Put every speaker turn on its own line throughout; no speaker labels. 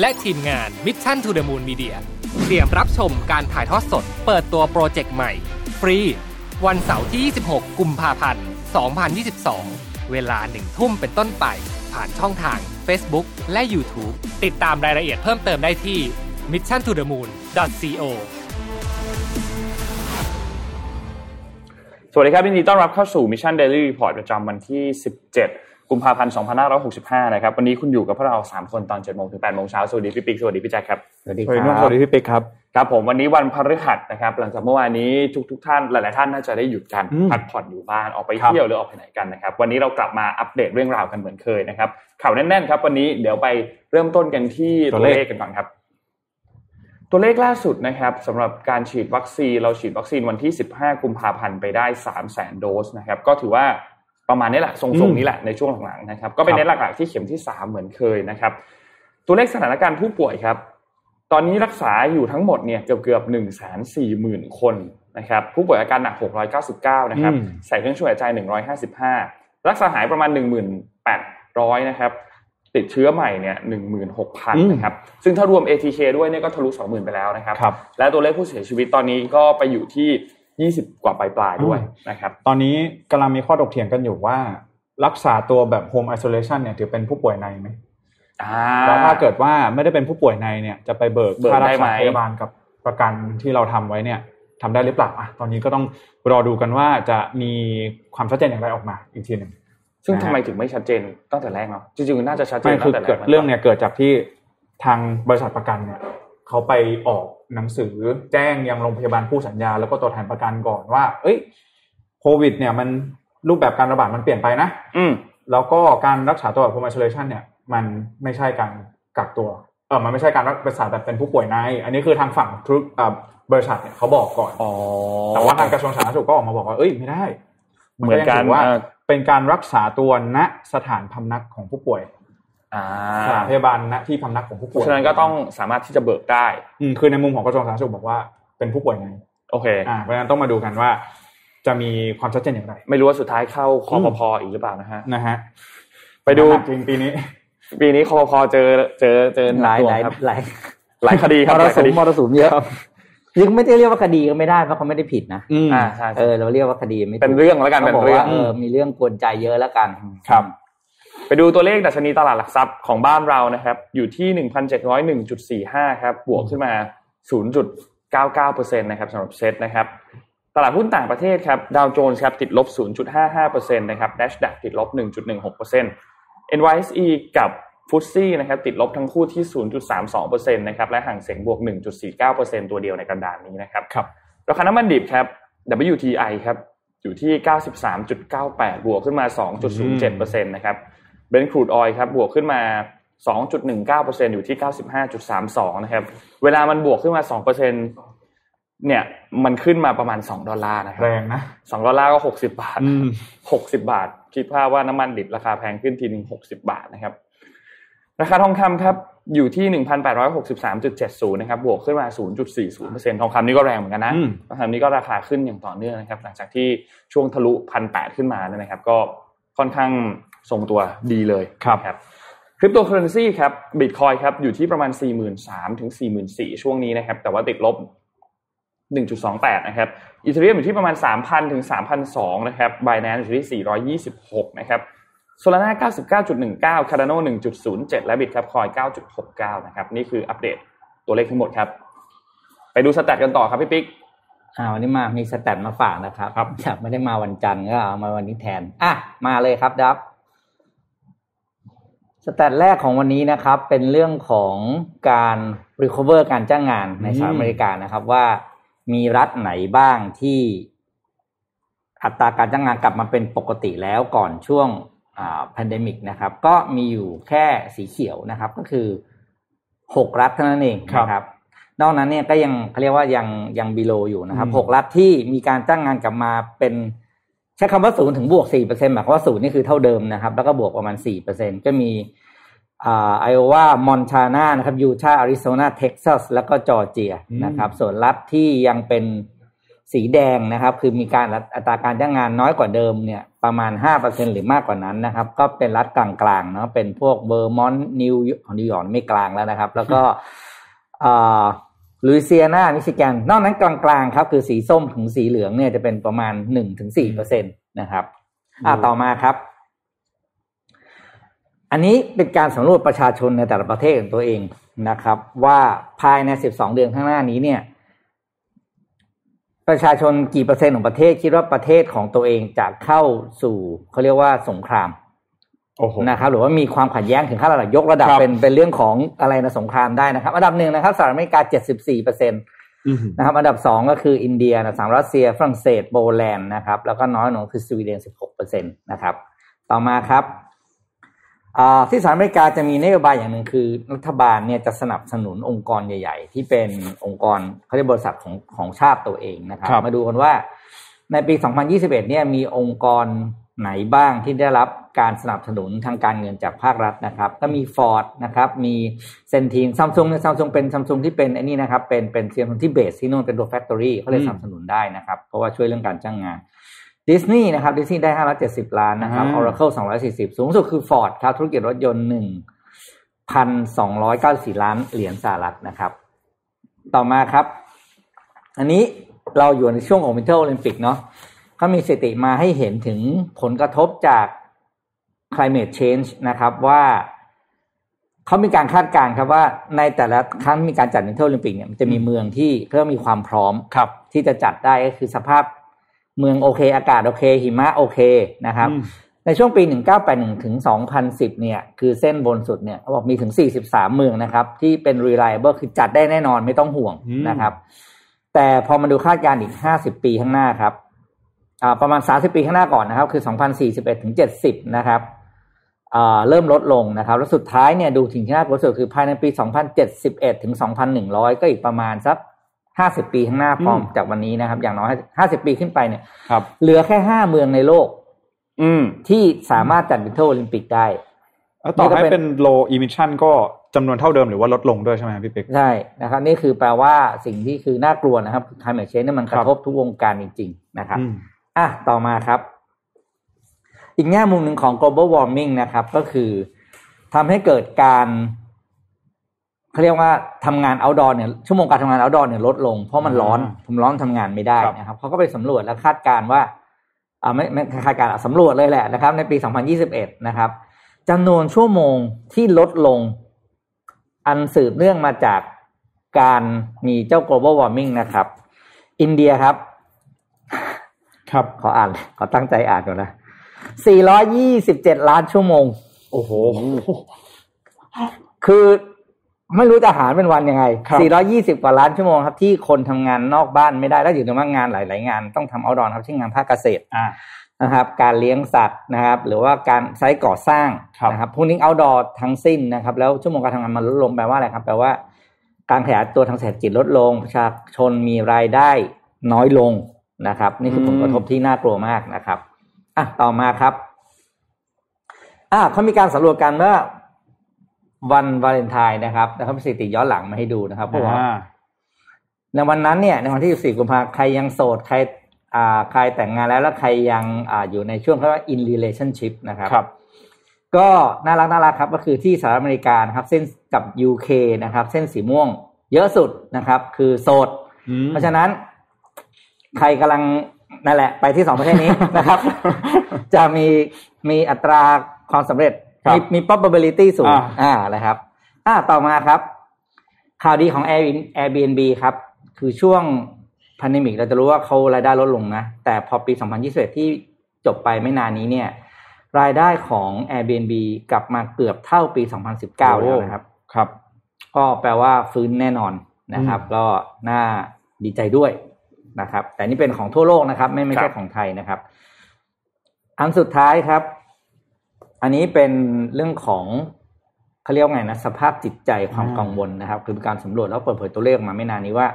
และทีมงาน Mission to the Moon Media เตรียมรับชมการถ่ายทอดสด เปิดตัวโปรเจกต์ใหม่ ฟรี วันเสาร์ที่ 26 กุมภาพันธ์ 2022 เวลาหนึ่งทุ่มเป็นต้นไป ผ่านช่องทาง Facebook และ YouTube ติดตามรายละเอียดเพิ่มเติมได้ที่ mission to the moon co
สวัสดีครับยินดีต้อนรับเข้าสู่ Mission Daily Report ประจำวันที่ 17 กุมภาพันธ์ 2565 นะครับ วันนี้คุณอยู่กับพวกเรา 3 คนตอน7โมงถึง8โมงเช้า สวัสดีพี่ปิ๊ก สวัสดีพี่แจ็คครับ
สวัสดีค
สวัสดี
รั
นุ่นสวัสดี
บ
พี่ปิ๊กครับ
ครับผมวันนี้วันพฤหัสนะครับ หลังจากเมื่อวานนี้ทุกๆท่านหลาย ๆ ท่านน่าจะได้หยุดกัน
อืม
พักผ่อนอยู่บ้าน ออกไป
ครับ
เที่ยวหรือออกไปไหนกันนะครับ วันนี้เรากลับมาอัปเดตเรื่องราวกันเหมือนเคยนะครับ ข่าวแน่น ๆ ครับ วันนี้เดี๋ยวไปเริ่มต้นกันที่ตัวเลขกันก่อนครับตัวเลขล่าสุดนะครับสำหรับการฉีดวัคซีนเราฉีดวัคซีนวันที่ 15 กุมภาพันธ์ไปได้ 3 0 0 0 0 0 โดสนะครับก็ถือว่า ประมาณนี้แหละทรงๆนี้แหละในช่วงหลังๆนะครับ ก็เป็น
ครับ
เน้นหลักๆที่เข็มที่3เหมือนเคยนะครับ ตัวเลขสถานการณ์ผู้ป่วยครับ ตอนนี้รักษาอยู่ทั้งหมดเนี่ยเกือบเกือบหนึ่งแสนสี่หมื่นคนนะครับ ผู้ป่วยอาการหนัก699นะครับ
อืม
ใส่เครื่องช่วยหายใจ155รักษาหายประมาณ1,800นะครับติดเชื้อใหม่เนี่ย16,000นะครับ ซึ่งถ้ารวม ATK ด้วยเนี่ยก็ทะลุ20,000ไปแล้วนะครับ
ครับ
และตัวเลขผู้เสียชีวิตตอนนี้ก็ไปอยู่ที่ 20 กว่าปลายๆด้วยนะครับ
ตอนนี้กำลังมีข้อถกเถียงกันอยู่ว่า รักษาตัวแบบ home isolation เนี่ยถือเป็นผู้ป่วยในไหม
อ่า
แล้วถ้าเกิดว่าไม่ได้เป็นผู้ป่วยในเนี่ยจะไปเบิก
เบิก
ค่ารั
ได้
ก
ไหม
ษาพยาบาลกับประกันที่เราทำไว้เนี่ยทำได้หรือเปล่าอะตอนนี้ก็ต้องรอดูกันว่าจะมีความชัดเจนอย่างไรออกมาอีกทีหนึ่ง
ซึ่ง
นะฮะ
ทำไมถึงไม่ชัดเจนตั้งแต่แรกเนาะจริงๆน่าจะชัดเจ
ไม่
น
คื
ตั้
อง
แต่แรก
เกิดเรื่องเนี่ยเกิดจากที่ทางบริษัทประกันเนี่ย เขาไปออกหนังสือแจ้งยังโรงพยาบาลผู้สัญญา แล้วก็ตัวแทนประกันก่อนว่า เอ้ยโควิด เนี่ยมันรูปแบบการระบาดมันเปลี่ยนไปนะ
อืม
แล้วก็การรักษาตัวแบบ home isolation เนี่ย มันไม่ใช่การกักตัว เออมันไม่ใช่การรักษาแบบเป็นผู้ป่วยใน อันนี้คือทางฝั่งธุรเอ่อบริษัทเนี่ยเขาบอกก่อน
อ๋อ
แต่ว่าทางกระทรวงสาธารณสุขก็ออกมาบอกว่า เอ้ยไม่ได้
เหมือนกัน
ยังถืว่า
เออ
เป็นการรักษาตัวณสถานพำนักของผู้ป่วย
อ่า
สถานพยาบาลณที่พำนักของผู้
เพ
ป่วย
ราะฉะนั้นก็ต้องสามารถที่จะเบิกได้
อืมคือในมุมของกระทรวงสาธารณสุขบอกว่าเป็นผู้ป่วยใน
โอเค
อ่าเพราะฉะนั้นต้องมาดูกันว่า จะมีความชัดเจนอย่างไร
ไม่รู้ว่าสุดท้ายเข้าคอ
อื
ป
ม
พอีกหรือเปล่านะฮะ
นะฮะ
ไปดู
หนักจริงปีนี้
ปีนี้คอปพเจอเจอเจอ
หลาย
ตัว
หลาย
ครับ
หลาย
หลายคดีค
ม
รับ
ร
หลายค
สุม
ดี
มรสุมเยอะยังไม่ได้เรียกว่าคดีก็ไม่ได้เพราะเขาไม่ได้ผิดนะ
อืม
อ่าใช่
เออเราเรียกว่าคดีไม่ถูก
เป็นเรื่องแล้วกัน
เขา
เป็น
บอก
เรื่อง
ว่าเออมีเรื่องกวนใจเยอะแล้วกัน
ครับ
ไปดูตัวเลขดัชนีตลาดหลักทรัพย์ของบ้านเรานะครับ อยู่ที่หนึ่งพันเจ็ดร้อยหนึ่งจุดสี่ห้าครับบวกขึ้นมาศูนย์จุดเก้าเก้าเปอร์เซ็นต์นะครับสำหรับเซ็ตนะครับตลาดหุ้นต่างประเทศครับดาวโจนส์ครับติดลบ 0.55%นะครับ NASDAQ ติดลบ 1.16% NYSE กับฟุตซี่นะครับติดลบทั้งคู่ที่ 0.32%นะครับและห่างเสียงบวก 1.49%ตัวเดียวในกระดานนี้นะครับ
ครับ
ราคาน้ำมันดิบครับ WTI ครับอยู่ที่ 93.98 บวกขึ้นมา 2.07%นะครับ Brent crude oil ครับบวกขึ้นมา 2.19%อยู่ที่ 95.32 นะครับ เวลามันบวกขึ้นมา 2%เนี่ยมันขึ้นมาประมาณ 2 ดอลลาร์นะครับ
แรงนะ
2ดอลลาร์ก็ 60 บาท
อืม
60 บาท คิดภาพว่าน้ำมันดิบราคาแพงขึ้นทีหนึ่ง60 บาทนะครับ ราคาทองคำครับอยู่ที่ 1,863.70 นะครับ บวกขึ้นมา 0.40%ทองคำนี่ก็แรงเหมือนกันนะ
อืม
ทองคำนี่ก็ราคาขึ้นอย่างต่อเนื่องนะครับ หลังจากที่ช่วงทะลุพันแขึ้นมาเนี่ยนะครับ ก็ค่อนข้าง ทรงตัวดีเลย
ครับ
นะคริปโตเคอเรนซีครับบิตคอยครับอยู่ที่ประมาณ 43,000ถึง44,000ช่วงนี้นะครับแต่ว่าติดลบ 1.28 นะครับอีเทเรียมอยู่ที่ประมาณ 3,000ถึง3,200นะครับ Binance อยู่ที่ 426 นะครับ Solana 99.19 Cardano 1.07 และ Bitcoin 9.69 นะครับนี่คืออัปเดตตัวเลขทั้งหมดครับ ไปดูสแตทกันต่อครับพี่ปิ๊ก
อ่าวันนี้มามีสแตทมาฝากนะครับ
ครับ
จากไม่ได้มาวันจันทร์ก็เอามาวันนี้แทน อะมาเลยครับดับ สแตทแรกของวันนี้นะครับ เป็นเรื่องของการ recover การจ้างงานในสหรัฐอเมริกานะครับ ว่ามีรัฐไหนบ้างที่อัตราการจ้างงานกลับมาเป็นปกติแล้วก่อนช่วงอ่า pandemic นะครับ ก็มีอยู่แค่สีเขียวนะครับ ก็คือหกรัฐเท่านั้นเอง
ครับ
นะครับ นอกนั้นเนี่ยก็ยังเขาเรียกว่ายังยัง below อยู่นะครับ
อืม
หกรัฐที่มีการจ้างงานกลับมาเป็น ใช้คำว่าศูนย์ถึงบวกสี่เปอร์เซ็นต์หมายความว่าศูนย์นี่คือเท่าเดิมนะครับ แล้วก็บวกประมาณสี่เปอร์เซ็นต์ก็มีอ่าไอโอวามอนทานานะครับยูทาห์อาริโซนาเท็กซัสแล้วก็จอร์เจียนะครับ ส่วนรัฐที่ยังเป็นสีแดงนะครับ คือมีการอัตราการจ้างงานน้อยกว่าเดิมเนี่ยประมาณห้าเปอร์เซ็นหรือมากกว่านั้นนะครับ ก็เป็นรัฐกลางๆเนาะเป็นพวกเวอร์มอนต์นิวของนิวยอร์กไม่กลางแล้วนะครับ แล้วก็อ่า ลุยเซียนามิชิแกน นอกนั้นกลางๆครับ คือสีส้มถึงสีเหลืองเนี่ยจะเป็นประมาณหนึ่งถึงสี่เปอร์เซ็นต์นะครับ อ่าต่อมาครับ อันนี้เป็นการสำรวจประชาชนในแต่ละประเทศของตัวเองนะครับ ว่าภายในสิบสองเดือนข้างหน้านี้เนี่ย ประชาชนกี่เปอร์เซ็นต์ของประเทศคิดว่าประเทศของตัวเองจะเข้าสู่เขาเรียกว่าสงคราม
โอ้โห
นะครับหรือว่ามีความขัดแย้งถึงขั้นระดับยกระดับ
ครับ
เป็นเป็นเรื่องของอะไรนะสงครามได้นะครับ อันดับหนึ่งนะครับสหรัฐอเมริกา 74เปอร์เซ็นต
อืม
นะครับอันดับสองก็คืออินเดียอันดับสามรัสเซียฝรั่งเศสโปแลนด์นะครับ แล้วก็น้อยลงคือสวีเดน 16เปอร์เซ็นตนะครับ ต่อมาครับอ่าที่สหรัฐอเมริกาจะมีนโยบายอย่างหนึ่งคือรัฐบาลเนี่ยจะสนับสนุนองค์กรใหญ่ ๆ ที่เป็นองค์กรเขาเรียกบริษัทของของชาติตัวเองนะครับ
ครับ
มาดูกันว่าในปี 2021 เนี่ยมีองค์กร ไหนบ้างที่ได้รับการสนับสนุนทางการเงินจากภาครัฐนะครับ ก็มี Ford นะครับ มีเซนทีนซัมซุงเนี่ยซัมซุงเป็นซัมซุงที่เป็นไอ้นี่นะครับ เป็นเป็นเซียมที่เบสที่นู่นเป็นตัวแฟคทอรี่เขาเลย
อืม
สนับสนุนได้นะครับ เพราะว่าช่วยเรื่องการจ้างงานดิสนีย์นะครับดิสนีย์ได้570ล้านนะครับ
อ่า
Oracle 240สูงสุดคือ Ford ครับธุรกิจรถยนต์1,294ล้านเหรียญสหรัฐนะครับ ต่อมาครับ อันนี้เราอยู่ในช่วงของ Winter Olympic เนาะ เขามีสถิติมาให้เห็นถึงผลกระทบจาก climate change นะครับว่าเขามีการคาดการณ์ครับว่าในแต่ละครั้งมีการจัด Winter Olympic เนี่ยมันจะมีเมืองที่เริ่มมีความพร้อม
ครับ
ที่จะจัดได้ก็คือสภาพเมืองโอเค อากาศโอเค หิมะโอเคนะครับ
อืม
ในช่วงปี 1981 ถึง 2010 เนี่ย คือเส้นบนสุดเนี่ยเขาบอกมีถึง 43 เมืองนะครับ ที่เป็น reliable คือจัดได้แน่นอนไม่ต้องห่วง
อืม
นะครับ แต่พอมาดูคาดการณ์อีก 50 ปีข้างหน้าครับอ่า ประมาณ 30 ปีข้างหน้าก่อนนะครับ คือ 2041 ถึง 70 นะครับอ่าเริ่มลดลงนะครับ แล้วสุดท้ายเนี่ยดูถึงที่น่ากลัวสุดคือภายในปี 2071 ถึง 2100 ก็อีกประมาณสัก 50 ปีข้างหน้าพร้อม
อืม
จากวันนี้นะครับ อย่างน้อย 50 ปีขึ้นไปเนี่ย
ครับ
เหลือแค่ 5 เมืองในโลก
อืม
ที่สามารถจัด Winter Olympic ได้
แล้วต่อ
นี่ก็
ให้
เป็น
เป็น low emission ก็จำนวนเท่าเดิมหรือว่าลดลงด้วยใช่ไหมครับพี่ปิ๊ก
ใช่นะครับ นี่คือแปลว่าสิ่งที่คือน่ากลัวนะครับ climate change เนี่ยมันกระทบทุกวงการจริง ๆ นะครับ
อืม
อะต่อมาครับ อีกแง่มุมหนึ่งของ global warming นะครับ ก็คือทำให้เกิดการเขาเรียกว่าทำงาน outdoor เนี่ยชั่วโมงการทำงาน outdoor เนี่ยลดลงเพราะมันร้อน
อ่า
ผมร้อนทำงานไม่ได้
ครับ
นะครับเขาก็ไปสำรวจและคาดการณ์ว่าอ่าไม่ไม่คาดการณ์อะสำรวจเลยแหละนะครับ ในปี 2021 นะครับจำนวนชั่วโมงที่ลดลง อันสืบเนื่องมาจากการมีเจ้า global warming นะครับ อินเดียครับ
ครับ
ขออ่านขอตั้งใจอ่านก่อนนะ427ล้านชั่วโมง
โอ้โห
คือไม่รู้จะหารเป็นวันยังไง
ครับ
420 กว่าล้านชั่วโมงครับที่คนทำงานนอกบ้านไม่ได้ แล้วอยู่ในว่างานหลาย ๆ งานต้องทำเอาดอนครับเช่นงานภาคเกษตร
อ่า
นะครับ การเลี้ยงสัตว์นะครับ หรือว่าการไซต์ก่อสร้าง
ครับ
นะครับพวกนี้เอาดอทั้งสิ้นนะครับ แล้วชั่วโมงการทำงานมันลดลงแปลว่าอะไรครับ แปลว่า การขยายตัวทางเศรษฐกิจลดลง ประชาชนมีรายได้น้อยลง นะครับ นี่คือผลกระทบที่น่ากลัวมากนะครับอะต่อมาครับอะเขามีการสำรวจกันเมื่อวันวาเลนไทน์นะครับนะครับสถิติย้อนหลังมาให้ดูนะครับเพราะว่า
อ่า
ในวันนั้นเนี่ยในวันที่ 14 กุมภาพันธ์ใครยังโสดใครอ่าใครแต่งงานแล้วแล้วใครยังอ่าอยู่ในช่วงเขาเรียกว่า in relationship นะครับ
ครับ
ก็น่ารักน่ารักครับ ก็คือที่สหรัฐอเมริกานะครับ เส้นกับ UK นะครับ เส้นสีม่วง เยอะสุดนะครับ คือโสด
อืม
เพราะฉะนั้น ใครกำลังนั่นแหละ ไปที่สองประเทศนี้นะครับ จะมีมีอัตราความสำเร็จ
ครับ
มีมี probability สูง
อ่า
อ่านะครับอ่าต่อมาครับ ข่าวดีของ Air Airbnb ครับ คือช่วงพันธมิกเราจะรู้ว่าเขารายได้ลดลงนะ แต่พอปี 2021 ที่จบไปไม่นานนี้เนี่ย รายได้ของ Airbnb กลับมาเกือบเท่าปี 2019 แล้วนะครับ
ครับ
ก็แปลว่าฟื้นแน่นอนนะครับ ก็น่าดีใจด้วย นะครับ แต่นี่เป็นของทั่วโลกนะครับ ไม่ไม่
ค
ใช่
รับ
ของไทยนะครับ อันสุดท้ายครับ อันนี้เป็นเรื่องของเขาเรียกว่าไงนะสภาพจิตใจความกังวลนะครับ คือการสำรวจแล้วเปิดเผยตัวเลขออกมาไม่นานนี้ว่า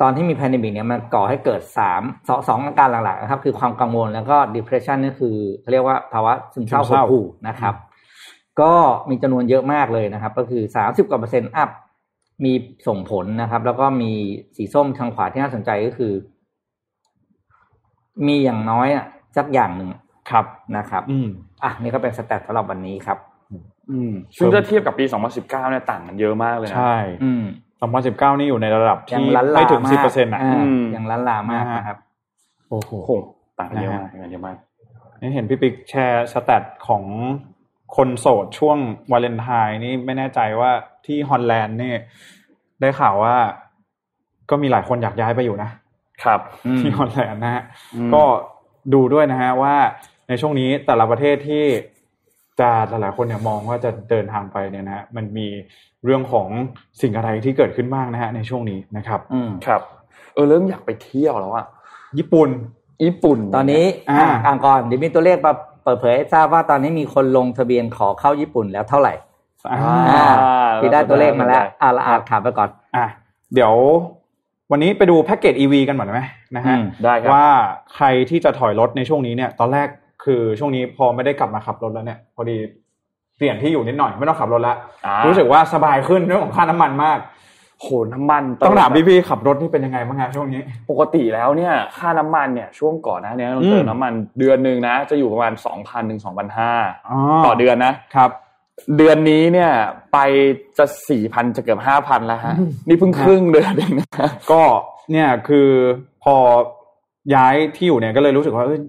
ตอนที่มี pandemic เนี่ยมันก่อให้เกิดสามสองสองอาการหลักๆนะครับ คือความกังวลแล้วก็ depression นี่คือเขาเรียกว่าภาวะซึมเศร้า
ซึมเศร้า
หดหู่นะครับ ก็มีจำนวนเยอะมากเลยนะครับ ก็คือสามสิบกว่าเปอร์เซ็นต์อัพ มีส่งผลนะครับ แล้วก็มีสีส้มทางขวาที่น่าสนใจก็คือ มีอย่างน้อยอะสักอย่างหนึ่ง
ครับ
นะครับ
อืม
อะนี่ก็เป็นสแตทสำหรับวันนี้ครับ
อืมซึ่งถ้าเทียบกับปี 2019 เนี่ยต่างกันเยอะมากเลยนะ
ใช่
อืม
2019 นี่อยู่ในระดับ
ยัง
ที่
ล้านลา
ไม่ถึง
มาก
10%อะา
อืม
ยังล้านลามาก
นะฮะ
นะครับ
โอ้โห
โอ้โหต่างกันเยอะมากต่างกันเยอะมาก
นี่เห็นพี่ปิ๊กแชร์ stat ของ คนโสดช่วงวาเลนไทน์นี่ไม่แน่ใจว่าที่ฮอลแลนด์นี่ได้ข่าวว่า ก็มีหลายคนอยากย้ายไปอยู่นะ
ครับ
อืม
ที่ฮอลแลนด์นะฮะ
อืม
ก็ดูด้วยนะฮะว่าในช่วงนี้แต่ละประเทศที่จะหลายๆคนเนี่ยมองว่าจะเดินทางไปเนี่ยนะฮะมันมีเรื่องของสิ่งอะไรที่เกิดขึ้นบ้างนะฮะในช่วงนี้นะครับ
อืม
ครับ เออเริ่มอยากไปเที่ยวแล้วอะ
ญี่ปุ่น
ญี่ปุ่น
ตอนนี้
อ่า
อะอ่านก่อนเดี๋ยวมีตัวเลขมาเปิดเผยให้ทราบว่าตอนนี้มีคนลงทะเบียนขอเข้าญี่ปุ่นแล้วเท่าไหร่
อ่า
อ่าที่ได้ตัวเลขมาแล้วอ่าละอ่านข่าวไปก่อน
อะเดี๋ยว วันนี้ไปดูแพ็กเกจ EV กันหน่อยไหมนะฮะ
อืม
ได้ครับ
ว่าใครที่จะถอยรถในช่วงนี้เนี่ย ตอนแรกคือช่วงนี้พอไม่ได้กลับมาขับรถแล้วเนี่ย พอดีเปลี่ยนที่อยู่นิดหน่อยไม่ต้องขับรถแล้ว
อ่า
รู้สึกว่าสบายขึ้นเรื่องของค่าน้ำมันมาก
โหน้ำมัน
ต้องถามพี่พี่ๆขับรถนี่เป็นยังไงบ้างฮะช่วงนี้
ปกติแล้วเนี่ยค่าน้ำมันเนี่ยช่วงก่อนหนะเนี่ยเรา
อืม
เติมน้ำมันเดือนหนึ่งนะ จะอยู่ประมาณ2,000ถึง2,500ต่อเดือนนะ
ครับ
เดือนนี้เนี่ยไปจะสี่พันจะเกือบห้าพันแล้วฮะ นี่เพิ่งครึ่งเดือนเองนะ
ก็เนี่ยคือพอย้ายที่อยู่เนี่ยก็เลยรู้สึกว่าเอ้ย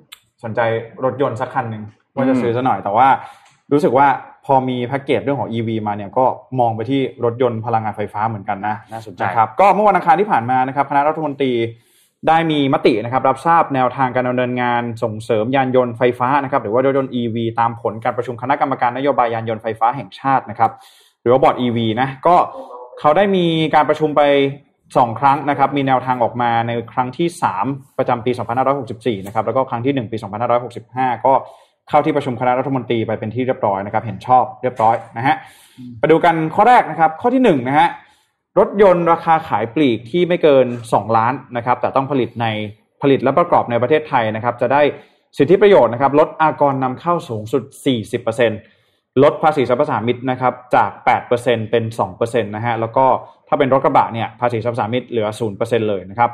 สนใจรถยนต์สักคันหนึ่งว่าจะซื้อซะหน่อยแต่ว่ารู้สึกว่าพ อมีแพ็กเกจเรื่องของ EV มาเนี่ยก็มองไปที่รถยนต์พลังงานไฟฟ้าเหมือนกันนะ
น่าสนใจ
นะครับก็เมื่อวันอังคารที่ผ่านมานะครับคณะรัฐมนตรีได้มีมตินะครับรับทราบแนวทางการดำเนินงานส่งเสริมยานยนต์ไฟฟ้านะครับหรือว่ารถยนต์ EV ตามผลการประชุมคณะกรรมการนโยบายยานยนต์ไฟฟ้าแห่งชาตินะครับหรือว่าบอร์ด EV นะก็เขาได้มีการประชุมไป 2 ครั้งนะครับมีแนวทางออกมาในครั้งที่ 3 ประจำปี 2564 นะครับแล้วก็ครั้งที่ 1 ปี 2565 ก็ เข้าที่ประชุมคณะรัฐมนตรีไปเป็นที่เรียบร้อยนะครับ เห็นชอบเรียบร้อยนะฮะไปดูกันข้อแรกนะครับ ข้อที่1นะฮะรถยนต์ราคาขายปลีกที่ไม่เกิน 2 ล้านนะครับ แต่ต้องผลิตในผลิตและประกอบในประเทศไทยนะครับ จะได้สิทธิประโยชน์นะครับลดอากรนำเข้าสูงสุด 40%ลดภาษีสรรพสามิตนะครับจาก 8%เป็น 2%นะฮะแล้วก็ถ้าเป็นรถกระบะเนี่ยภาษีสรรพสามิตเหลือ 0%เลยนะครับ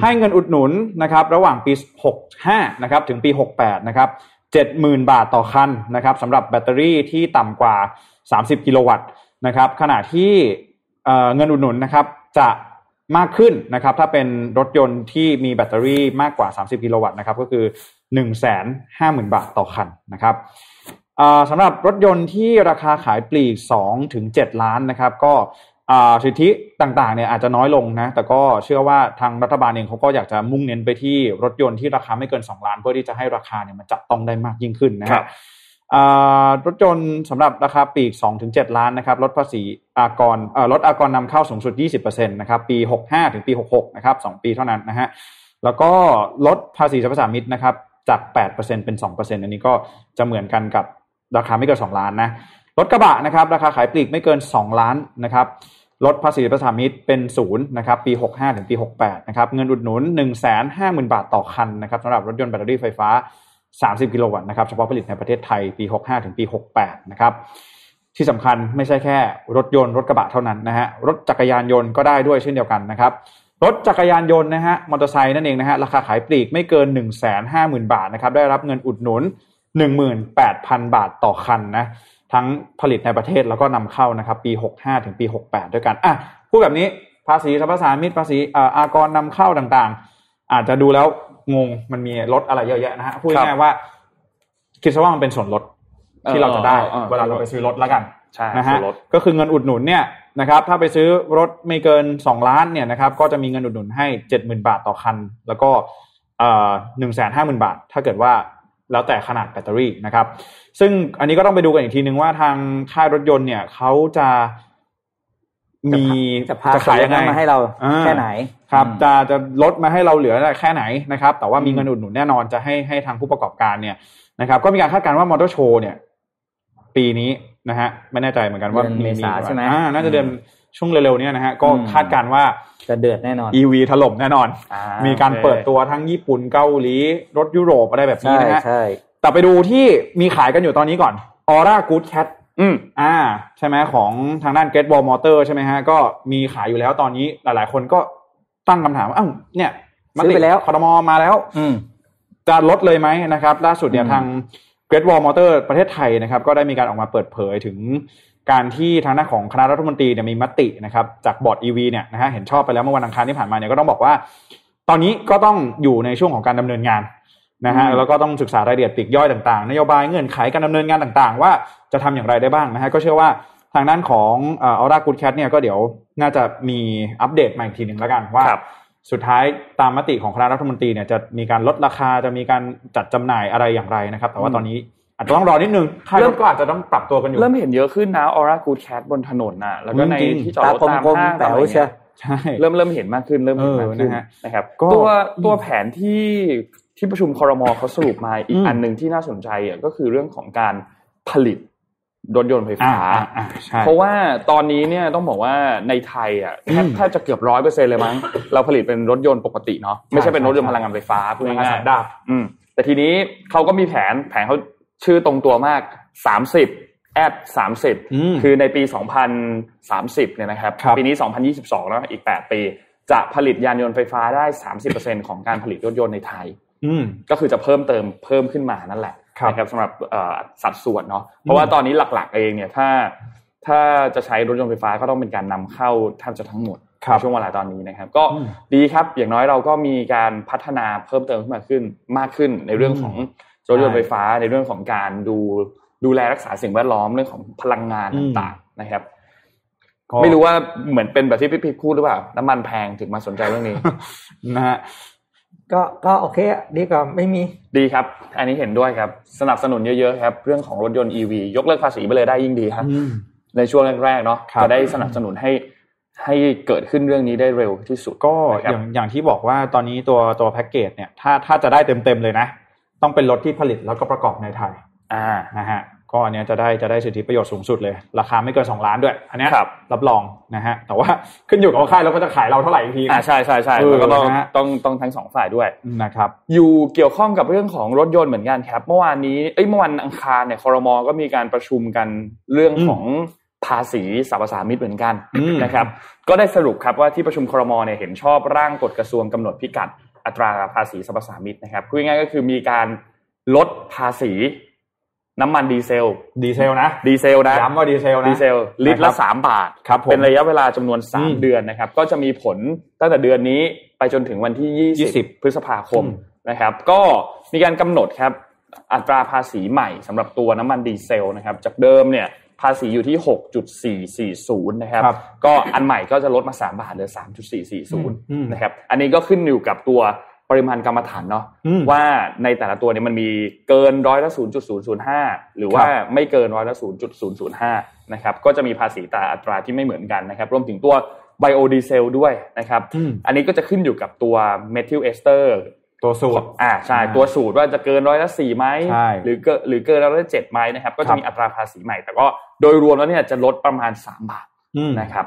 ให้เงินอุดหนุนนะครับระหว่างปี 65 นะครับถึงปี 68 นะครับ 70,000 บาทต่อคันนะครับสำหรับแบตเตอรี่ที่ต่ำกว่า 30 กิโลวัตต์นะครับขณะที่เเงินอุดหนุนนะครับจะมากขึ้นนะครับถ้าเป็นรถยนต์ที่มีแบตเตอรี่มากกว่า 30 กิโลวัตต์นะครับก็คือ 150,000 บาทต่อคันนะครับสำหรับรถยนต์ที่ราคาขายปลีก2ถึง7ล้านนะครับก็ สิทธิต่างๆเนี่ยอาจจะน้อยลงนะแต่ก็เชื่อว่าทางรัฐบาลเองเขาก็อยากจะมุ่งเน้นไปที่รถยนต์ที่ราคาไม่เกิน 2 ล้าน เพื่อที่จะให้ราคาเนี่ยมันจับต้องได้มากยิ่งขึ้นนะ
ครั
ฮะ
บ
อ่ารถยนต์สำหรับราคาปลีก 2-7 ล้านนะครับลดภาษีอากรเอ่อลดอากรนำเข้าสูงสุด 20%นะครับปี 65 ถึงปี 66 นะครับ 2 ปีเท่านั้นนะฮะแล้วก็ลดภาษีสรรพสามิตนะครับจาก 8%เป็น 2%อันนี้ก็จะเหมือนกันกับราคาไม่เกิน 2 ล้านนะ รถกระบะนะครับราคาขายปลีกไม่เกิน 2 ล้านนะครับลดภาษีสรรพสามิตเป็นศูนย์นะครับปี 65 ถึงปี 68 นะครับเงินอุดหนุน 150,000 บาทต่อคันนะครับสำหรับรถยนต์แบตเตอรี่ไฟฟ้า 30 กิโลวัตต์นะครับเฉพาะผลิตในประเทศไทยปี 65 ถึงปี 68 นะครับที่สำคัญไม่ใช่แค่รถยนต์รถกระบะเท่านั้นนะฮะรถจักรยานยนต์ก็ได้ด้วยเช่นเดียวกันนะครับรถจักรยานยนต์นะฮะมอเตอร์ไซค์นั่นเองนะฮะราคาขายปลีกไม่เกิน 1 5 0 0 0 0 บาทนะครับได้รับเงินอุดหนุน 18,000 บาทต่อคันนะ ทั้งผลิตในประเทศแล้วก็นำเข้านะครับปี 65 ถึงปี 68 ด้วยกันอะพูดแบบนี้ภาษีสรรพสามิตภาษีเอ่ออากรนำเข้าต่างๆ อาจจะดูแล้วงงมันมีรถอะไรเยอะแยะนะฮะพูดง่ายๆว่า คิดซะว่ามันเป็นส่วนลดที่เราจะได้
เออเออเออ
เวลาเราไปซื้อรถแล้วกัน
ใช่
นะ
ส่
ฮะ
วนลด
ก็คือเงินอุดหนุนเนี่ยนะครับ ถ้าไปซื้อรถไม่เกิน 2 ล้านเนี่ยนะครับ ก็จะมีเงินอุดหนุนให้ 70,000 บาทต่อคัน แล้วก็หนึ่งแสนห้าหมื่นบาท ถ้าเกิดว่า แล้วแต่ขนาดแบตเตอรี่นะครับ ซึ่งอันนี้ก็ต้องไปดูกันอีกทีนึงว่าทางค่ายรถยนต์เนี่ยเขาจะมี
จะพา
จะขายยังไง
มาให้เรา
อ่า
แค่ไหน
ครับ
อืม
จะจะลดมาให้เราเหลือแค่ไหนนะครับ แต่ว่ามีเงินอุดหนุนแน่นอนจะให้ให้ทางผู้ประกอบการเนี่ยนะครับ ก็มีการคาดการณ์ว่ามอเตอร์โชว์เนี่ย ปีนี้นะฮะไม่แน่ใจเหมือนกันว่า
เดือนเมษาใช่ไหม
อ่าน่าจะเดือน ช่วงเร็วๆเนี้ยนะฮะก็
อืม
คาดการณ์ว่า
จะเดือดแน่นอน
EV ถล่มแน่นอน
อ่า
มีการ
โอเค
เปิดตัวทั้งญี่ปุ่นเกาหลี รถยุโรปอะไรแบบนี้
ใช่
นะฮะ
ใช่
แต่ไปดูที่มีขายกันอยู่ตอนนี้ก่อน Aura Good Cat
อืม
อ่า ใช่ไหมของทางด้าน Great Wall Motor ใช่ไหมฮะ ก็มีขายอยู่แล้วตอนนี้หลายๆ คนก็ตั้งคำถามว่าอ้าวเนี่ยม
ซื้อ
ติ
ไปแล้ว
คอรมอมาแล้ว
อืม
จะลดเลยไหมนะครับ ล่าสุดเนี่ย
อืม
ทาง Great Wall Motor ประเทศไทยนะครับ ก็ได้มีการออกมาเปิดเผยถึง การที่ทางด้านของคณะรัฐมนตรีเนี่ยมีมตินะครับจากบอร์ด EV เนี่ยนะฮะเห็นชอบไปแล้วเมื่อวันอังคารที่ผ่านมาเนี่ยก็ต้องบอกว่า ตอนนี้ก็ต้องอยู่ในช่วงของการดำเนินงานนะฮะ
อืม
แล้วก็ต้องศึกษารายละเอียดปลีกย่อยต่างๆ นโยบายเงื่อนไขการดำเนินงานต่างๆ ว่าจะทำอย่างไรได้บ้างนะฮะก็เชื่อว่าทางด้านของเอ่อ Aura Good Cat เนี่ยก็เดี๋ยวน่าจะมีอัปเดตมาอีกทีหนึ่งแล้วกันว่า
ครับ
สุดท้ายตามมติของคณะรัฐมนตรีเนี่ยจะมีการลดราคาจะมีการจัดจำหน่ายอะไรอย่างไรนะครับ แต่ว่า
อืม
ตอนนี้ อาจจะต้องรอนิดนึงค่าย
เริ่
ร
ม
ถก็อาจจะต้องปรับตัวกันอยู่
เริ่มเห็นเยอะขึ้นนะ Aura Good Cat บนถนนน่ะ แล้วก็ใน
จริง
ที่จอด
ตาร
ถ
คม
ตาม
คม
ห้าง
แป๋
อะไร
ว
เงี้
เชีย
ยเริ่มเริ่มเห็นมากขึ้นเริ่มเห็นมากขึ้น
เออนะฮะ
นะครับ
ก็
ตัว
อืม
ตัวแผนที่ที่ประชุมคอรมอเขาสรุปมาอี
อื
ก
ม
อันหนึ่งที่น่าสนใจอะก็คือเรื่องของการผลิตรถยนต์ไฟ
อ่า
ฟ้า
อ่าอ่าใช่
เพราะว่าตอนนี้เนี่ยต้องบอกว่าในไทยอะแทบ
อืม
แทบจะเกือบร้อยเปอร์เซ็นเลยมั้ง เราผลิตเป็นรถยนต์ปกติเนาะไม่ใช่เป็นรถยนต์
ใช่
พลังงานไฟฟ้าพูด
พลังงาน
ง่า
สั
ย
นดาบ
ๆอืมแต่ทีนี้เขาก็มีแผนแผนเขา ชื่อตรงตัวมากสามสิบแอดสามสิบ
อืม
คือในปี2030เนี่ยนะครับ
ครับ
ปีนี้2022แล้วอีก8ปี จะผลิตยานยนต์ไฟฟ้าได้30%ของการผลิตรถยนต์ในไทย
อืม
ก็คือจะเพิ่มเติมเพิ่มขึ้นมานั่นแหละ
ครับ
นะครับสำหรับเอ่อสัดส่วนเนาะเพราะว่าตอนนี้หลักๆเองเนี่ยถ้าถ้าจะใช้รถยนต์ไฟฟ้าก็ต้องเป็นการนำเข้าแทบจะทั้งหมด
ครับ
ในช่วงเวลาตอนนี้นะครับ ก็
อืม
ดีครับอย่างน้อยเราก็มีการพัฒนาเพิ่มเติมขึ้นมาขึ้นมากขึ้นในเรื่องของ รถยนต์ไฟฟ้าในเรื่องของการดูดูแลรักษาสิ่งแวดล้อมเรื่องของพลังงาน
อืม
ต่างๆนะครับ
ก็
ไม่รู้ว่าเหมือนเป็นแบบที่พี่พิพพูดหรือเปล่าน้ำมันแพงถึงมาสนใจเรื่องนี้
นะฮะ
ก็ก็โอเคอะดีกว่าไม่มี
ดีครับ อันนี้เห็นด้วยครับ สนับสนุนเยอะๆครับ เรื่องของรถยนต์ EV ยกเลิกภาษีไปเลยได้ยิ่งดีครับ
อืม
ในช่วงแรกๆเนาะ
ครับ
จะได้สนับสนุนให้ให้เกิดขึ้นเรื่องนี้ได้เร็วที่สุด
ก็
นะครั
อบย่างอย่างที่บอกว่าตอนนี้ตัวตัวแพ็กเกจเนี่ยถ้าถ้าจะได้เต็มๆเลยนะ ต้องเป็นรถที่ผลิตแล้วก็ประกอบในไทย
อ่า
นะฮะก็อันเนี้ยจะได้จะได้สิทธิประโยชน์สูงสุดเลย ราคาไม่เกิน 2 ล้านด้วย อันเนี้ย
ครับ
รับรองนะฮะแต่ว่าขึ้นอยู่กับว่าค่ายเราก็จะขายเราเท่าไหร่อีกที
อ่า
นะ
ใช่ใช่ใช่
เออ
แล้วก็ต้อง
นะฮะ
ต้องต้องทั้งสองฝ่ายด้วย
นะครับ
อยู่เกี่ยวข้องกับเรื่องของรถยนต์เหมือนกันครับ เมื่อวานนี้เอ้ยเมื่อวันอังคารเนี่ยคอรมอก็มีการประชุมกันเรื่องของภาษีสรรพสามิตเหมือนกัน
อืม
นะครับ ก็ได้สรุปครับว่าที่ประชุมคอรมอเนี่ยเห็นชอบร่างกฎกระทรวงกำหนดพิกัด อัตราภาษีสรรพสามิตนะครับพูดง่ายๆก็คือมีการลดภาษีน้ำมันดีเซล
ดีเซลนะ
ดีเซลนะ
ย้ำว่าดีเซลนะ
ดีเซล ลิตรละสามบาทนะ
ครับครับผม
เป็นระยะเวลาจำนวนสาม
อืม
เดือนนะครับ ก็จะมีผลตั้งแต่เดือนนี้ไปจนถึงวันที่ยี่สิบ
20
พฤษภาคม
อืม
นะครับ ก็มีการกำหนดครับ อัตราภาษีใหม่สำหรับตัวน้ำมันดีเซลนะครับ จากเดิมเนี่ย ภาษีอยู่ที่ 6.440 นะครับ
ครับ
ก็อันใหม่ก็จะลดมา 3 บาทเหลือ
อืม
3.440 นะครับ อันนี้ก็ขึ้นอยู่กับตัวปริมาณกรรมฐานเนาะ
อืม
ว่าในแต่ละตัวเนี่ยมันมีเกินร้อยละ0.005 หรือว่า
ครับ
ไม่เกินร้อยละ0.005 นะครับ ก็จะมีภาษีแต่อัตราที่ไม่เหมือนกันนะครับ รวมถึงตัวไบโอดีเซลด้วยนะครับ
อืม
อันนี้ก็จะขึ้นอยู่กับตัวเมทิลเอสเตอร์
ตัวสูตร
อ่าใช่
อ่า
ตัวสูตรว่าจะเกินร้อยละสี่ไหม
ใช่
หรือเกินหรือเกินร้อยละเจ็ดไหมนะครับ ก็
ครั
จะ
บ
มีอัตราภาษีใหม่ แต่ก็โดยรวมแล้วเนี่ยจะลดประมาณ3บาท
อืม
นะครับ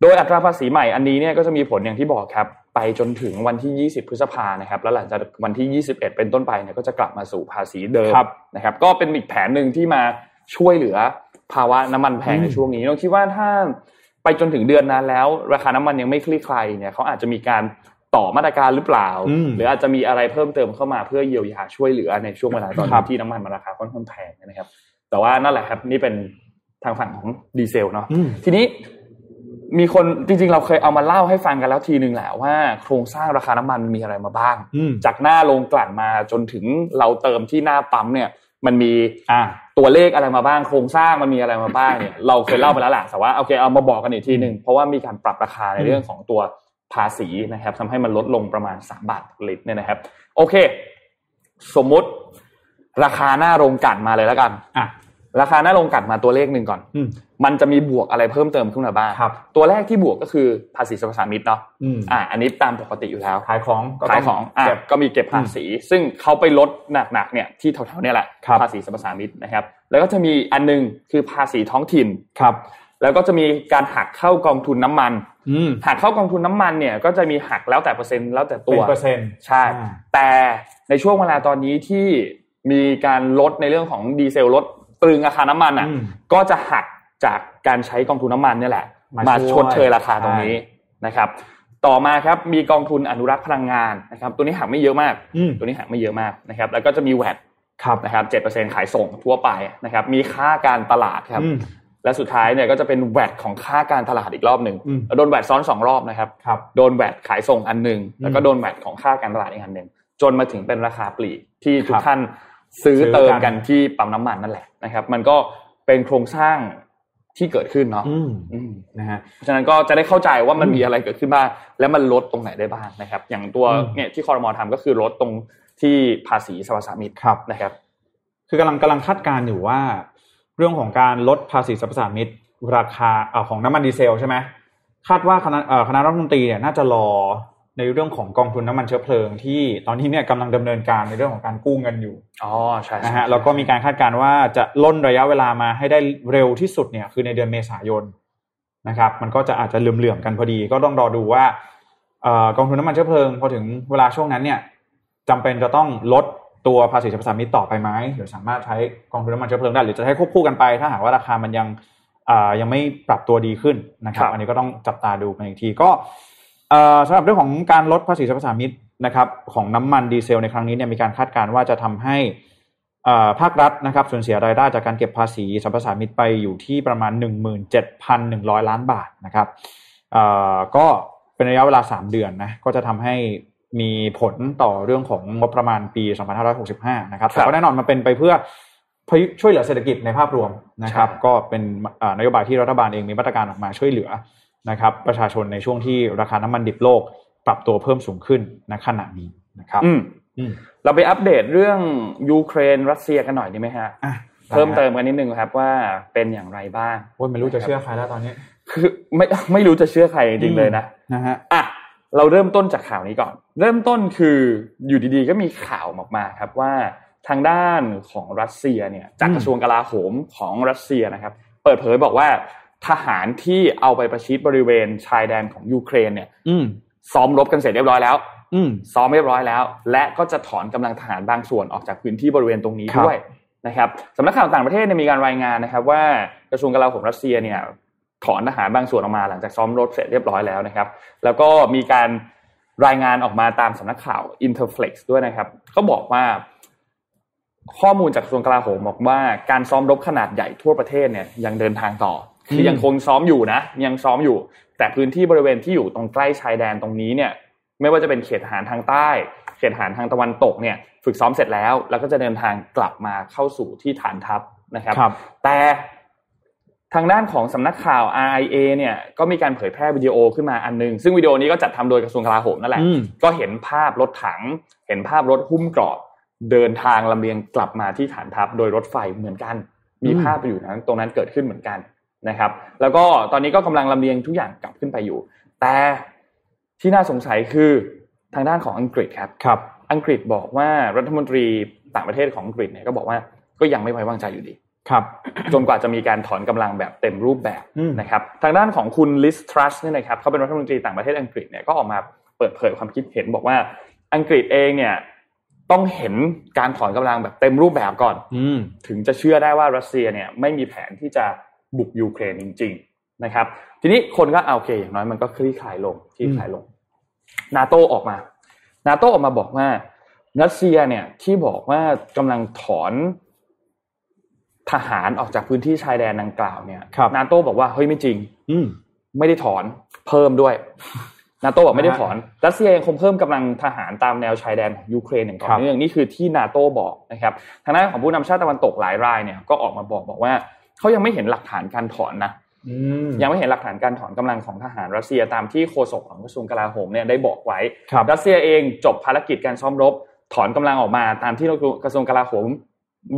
โดยอัตราภาษีใหม่อันนี้เนี่ยก็จะมีผลอย่างที่บอกครับ ไปจนถึงวันที่ 20 พฤษภานะครับ แล้วหลังจากวันที่ 21 เป็นต้นไปเนี่ยก็จะกลับมาสู่ภาษีเดิม
ครับ
นะครับ ก็เป็นอีกแผนหนึ่งที่มาช่วยเหลือภาวะน้ำมันแพง
อืม
ในช่วงนี้เราคิดว่าถ้าไปจนถึงเดือนนั้นแล้ว ราคาน้ำมันยังไม่คลี่คลายเนี่ยเขาอาจจะมีการ ต่อมาตรการหรือเปล่า
อืม
หรืออาจจะมีอะไรเพิ่มเติมเข้ามาเพื่อเยียวยาช่วยเหลือในช่วงเวลาตอน
ครั
นี้
บ
ที่น้ำมันมันราคาค่อนข้างแพงนะครับ แต่ว่านั่นแหละครับนี่เป็นทางฝั่งของดีเซลเนาะ
อืม
ทีนี้มีคนจริงๆ เราเคยเอามาเล่าให้ฟังกันแล้วทีหนึ่งแหละว่าโครงสร้างราคาน้ำมันมีอะไรมาบ้าง
อืม
จากหน้าโรงกลั่นมาจนถึงเราเติมที่หน้าปั๊มเนี่ย มันมี
อ่า
ตัวเลขอะไรมาบ้าง โครงสร้างมันมีอะไรมาบ้างเนี่ยเราเคยเล่าไปแล้วแหละแต่ว่าโอเคเอามาบอกกันอีกทีหนึ่งเพราะว่ามีการปรับราคาในเรื่องของตัว ภาษีนะครับทำให้มันลดลงประมาณ 3 บาทต่อลิตรเนี่ยนะครับ โอเค สมมุติราคาหน้าโรงกลั่นมาเลยแล้วกัน
อะ
ราคาหน้าลงกลัดมาตัวเลขหนึ่งก่อน
อืม
มันจะมีบวกอะไรเพิ่มเติมขึ้นมาบ้าง
ครับ
ตัวแรกที่บวกก็คือภาษีสรรพสามิตเนาะ
อืม
อ่า อันนี้ตามปกติอยู่แล้ว
ขายของก็
ขา
ต้
ยของอะ
เก็บ
ก็มีเก็บภาษี ซึ่งเขาไปลดหนักๆเนี่ยที่แถวๆเนี่ยแหละ
ครับ
ภาษีสรรพสามิตนะครับ แล้วก็จะมีอันหนึงคือภาษีท้องถิ่น
ครับ
แล้วก็จะมีการหักเข้ากองทุนน้ำมัน
อืม
หักเข้ากองทุนน้ำมันเนี่ยก็จะมีหักแล้วแต่เปอร์เซ็นต์แล้วแต่ตั
เป็น
ว
เปอร์เซ็นต์
ใช่
อ่า
แต่ในช่วงเวลาตอนนี้ที่มีการลดในเรื่องของดีเซลลดตรึงราคาน้ำมันอะ
อืม
ก็จะหักจากการใช้กองทุนน้ำมันเนี่ยแหละ
มา
มา
ช่วย
ชดเชยราคาตรงนี้นะครับ ต่อมาครับมีกองทุนอนุรักษ์พลังงานนะครับ ตัวนี้หักไม่เยอะมาก
อืม
ตัวนี้หักไม่เยอะมากนะครับ แล้วก็จะมีแวด
ครับ
นะครับเจ็ดเปอร์เซ็นขายส่งทั่วไปนะครับ มีค่าการตลาดครับ
อืม
และสุดท้ายเนี่ยก็จะเป็นแวดของค่าการตลาดอีกรอบหนึ่ง
อืม
แล้วโดนแวดซ้อนสองรอบนะครับ
ครับ
โดนแวดขายส่งอันหนึ่งแล้วก็
อืม
โดนแวดของค่าการตลาดอีกอันหนึ่งจนมาถึงเป็นราคาปลีกที่ทุ
ค
ก
รับ
ท่านซื้อ
ซื้อ
เติม
กัน
กันที่ปั๊มน้ำมันนั่นแหละนะครับ มันก็เป็นโครงสร้างที่เกิดขึ้นเนาะ
อืม
อืม
นะฮะ
เพราะฉะนั้นก็จะได้เข้าใจว่ามัน
อืม
มีอะไรเกิดขึ้นบ้างและมันลดตรงไหนได้บ้างนะครับ อย่างตัว
อืม
เนี่ยที่คอรมอทำก็คือลดตรงที่ภาษีสรรพสามิต
ครับ
นะครับ
คือกำลังกำลังคาดการณ์อยู่ว่า เรื่องของการลดภาษีสรรพสามิตราคาเอ่อของน้ำมันดีเซลใช่ไหมคาดว่าคณะเอ่อคณะรัฐมนตรีเนี่ยน่าจะรอในเรื่องของกองทุนน้ำมันเชื้อเพลิง ที่ตอนนี้เนี่ยกำลังดำเนินการในเรื่องของการกู้เงินอยู่
อ๋อใช่
นะ
ใช่
ฮะแล้วก็มีการคาดการณ์ว่าจะล่นระยะเวลามาให้ได้เร็วที่สุดเนี่ยคือในเดือนเมษายนนะครับ มันก็จะอาจจะเหลื่อมๆกันพอดี ก็ต้องรอดูว่าเอ่อกองทุนน้ำมันเชื้อเพลิงพอถึงเวลาช่วงนั้นเนี่ยจำเป็นจะต้องลด ตัวภาษีสรรพสามิตต่อไปไหมหรือสามารถใช้กองทุนน้ำมันเชื้อเพลิงได้ หรือจะใช้ควบคู่กันไปถ้าหากว่าราคามันยังอ่ายังไม่ปรับตัวดีขึ้นนะครับ อันนี้ก็ต้องจับตาดูกันอีกทีก็เอ่อสำหรับเรื่องของการลดภาษีสรรพสามิตนะครับของน้ำมันดีเซลในครั้งนี้เนี่ยมีการคาดการณ์ว่าจะทำให้เอ่อภาครัฐนะครับสูญเสียรายได้จากการเก็บภาษีสรรพสามิตไปอยู่ที่ประมาณ 17,100 ล้านบาทนะครับเอ่อก็เป็นระยะเวลา 3 เดือนนะก็จะทำให้ มีผลต่อเรื่องของงบประมาณปี 2565 นะครับแต่ก็แน่นอนมันเป็นไปเพื่อช่วยเหลือเศรษฐกิจในภาพรวมนะครับ ก็เป็นเอ่อนโยบายที่รัฐบาลเองมีมาตรการออกมาช่วยเหลือนะครับ ประชาชนในช่วงที่ราคาน้ำมันดิบโลก ปรับตัวเพิ่มสูงขึ้นณขณะนี้นะครับ
อืม
อืม
เราไปอัปเดตเรื่องยูเครนรัสเซียกันหน่อยดีไหมฮะ
อะ
เพิ่มเติมกันนิดนึงครับว่าเป็นอย่างไรบ้าง
โอ้ยไม่รู้จะเชื่อใครแล้วตอนนี้
คือไม่ไม่รู้จะเชื่อใครจริงๆเลยนะ
นะฮะ
อะ เราเริ่มต้นจากข่าวนี้ก่อน เริ่มต้นคืออยู่ดีๆ ก็มีข่าวออกมาครับว่าทางด้านของรัสเซียเนี่ยจาก
อืม
กระทรวงกลาโหมของรัสเซียนะครับ เปิดเผยบอกว่าทหารที่เอาไปประชิดบริเวณชายแดนของยูเครนเนี่ย
อืม
ซ้อมรบกันเสร็จเรียบร้อยแล้ว
อืม
ซ้อมเรียบร้อยแล้ว และก็จะถอนกำลังทหารบางส่วนออกจากพื้นที่บริเวณตรงนี้
ครับ
ด้วยนะครับสำนักข่าวต่างประเทศเนี่ยมีการรายงานนะครับ ว่ากระทรวงกลาโหมรัสเซียเนี่ย ถอนทหารบางส่วนออกมาหลังจากซ้อมรบเสร็จเรียบร้อยแล้วนะครับ แล้วก็มีการรายงานออกมาตามสำนักข่าว Interflex ด้วยนะครับ ก็บอกว่าข้อมูลจากกระทรวงกลาโหมบอกว่าการซ้อมรบขนาดใหญ่ทั่วประเทศเนี่ยยังเดินทางต่อคือ
ม
ยังคงซ้อมอยู่นะ ยังซ้อมอยู่ แต่พื้นที่บริเวณที่อยู่ตรงใกล้ชายแดนตรงนี้เนี่ย ไม่ว่าจะเป็นเขตทหารทางใต้ เขตทหารทางตะวันตกเนี่ย ฝึกซ้อมเสร็จแล้ว แล้วก็จะเดินทางกลับมาเข้าสู่ที่ฐานทัพนะครับ
ครับ
แต่ ทางด้านของสำนักข่าว RIA เนี่ยก็มีการเผยแพร่วิดีโอขึ้นมาอันนึง ซึ่งวิดีโอนี้ก็จัดทำโดยกระทรวงกลาโหมนั่นแหละ
อืม
ก็เห็นภาพรถถัง เห็นภาพรถหุ้มเกราะเดินทางลำเลียงกลับมาที่ฐานทัพโดยรถไฟเหมือนกัน มี
อืม
ภาพไปอยู่นั้นตรงนั้นเกิดขึ้นเหมือนกันนะครับ แล้วก็ตอนนี้ก็กำลังลำเลียงทุกอย่างกลับขึ้นไปอยู่ แต่ที่น่าสงสัยคือทางด้านของอังกฤษครับ
ครับ
อังกฤษบอกว่ารัฐมนตรีต่างประเทศของอังกฤษเนี่ยก็บอกว่าก็ยังไม่ไว้วางใจอยู่ดี
ครับ
จนกว่าจะมีการถอนกำลังแบบเต็มรูปแบบ
อืม
นะครับทางด้านของคุณลิสทรัสเนี่ยนะครับเขาเป็นรัฐมนตรีต่างประเทศอังกฤษเนี่ยก็ออกมาเปิดเผยความคิดเห็นบอกว่าอังกฤษเองเนี่ยต้องเห็นการถอนกำลังแบบเต็มรูปแบบก่อน
อืม
ถึงจะเชื่อได้ว่ารัสเซียเนี่ยไม่มีแผนที่จะบุกยูเครนจริง ๆนะครับ ทีนี้คนก็เอาโอเคอย่างน้อยมันก็คลี่คลายลงคลี่คลายลงนาโตออกมานาโตออกมาบอกว่ารัสเซียเนี่ยที่บอกว่ากำลังถอน ทหารออกจากพื้นที่ชายแดนดังกล่าวเนี่ย
ครับ
นาโตบอกว่าเฮ้ยไม่จริง
อืม
ไม่ได้ถอนเพิ่มด้วยนาโตบอกไม่ได้ถอนรัสเซียยังคงเพิ่มกำลังทหารตามแนวชายแดนของยูเครนอย่างต่อ
ครับ
เนื่องนี่คือที่นาโตบอกนะครับทางด้านของผู้นำชาติตะวันตกหลายรายเนี่ยก็ออกมาบอกบอกว่าเขายังไม่เห็นหลักฐานการถอนนะ
อืม
ยังไม่เห็นหลักฐานการถอนกำลังของทหารรัสเซียตามที่โฆษกของกระทรวงกลาโหมเนี่ยได้บอกไว้
ครับ
รัสเซียเองจบภารกิจการซ้อมรบ ถอนกำลังออกมาตามที่กระทรวงกลาโหม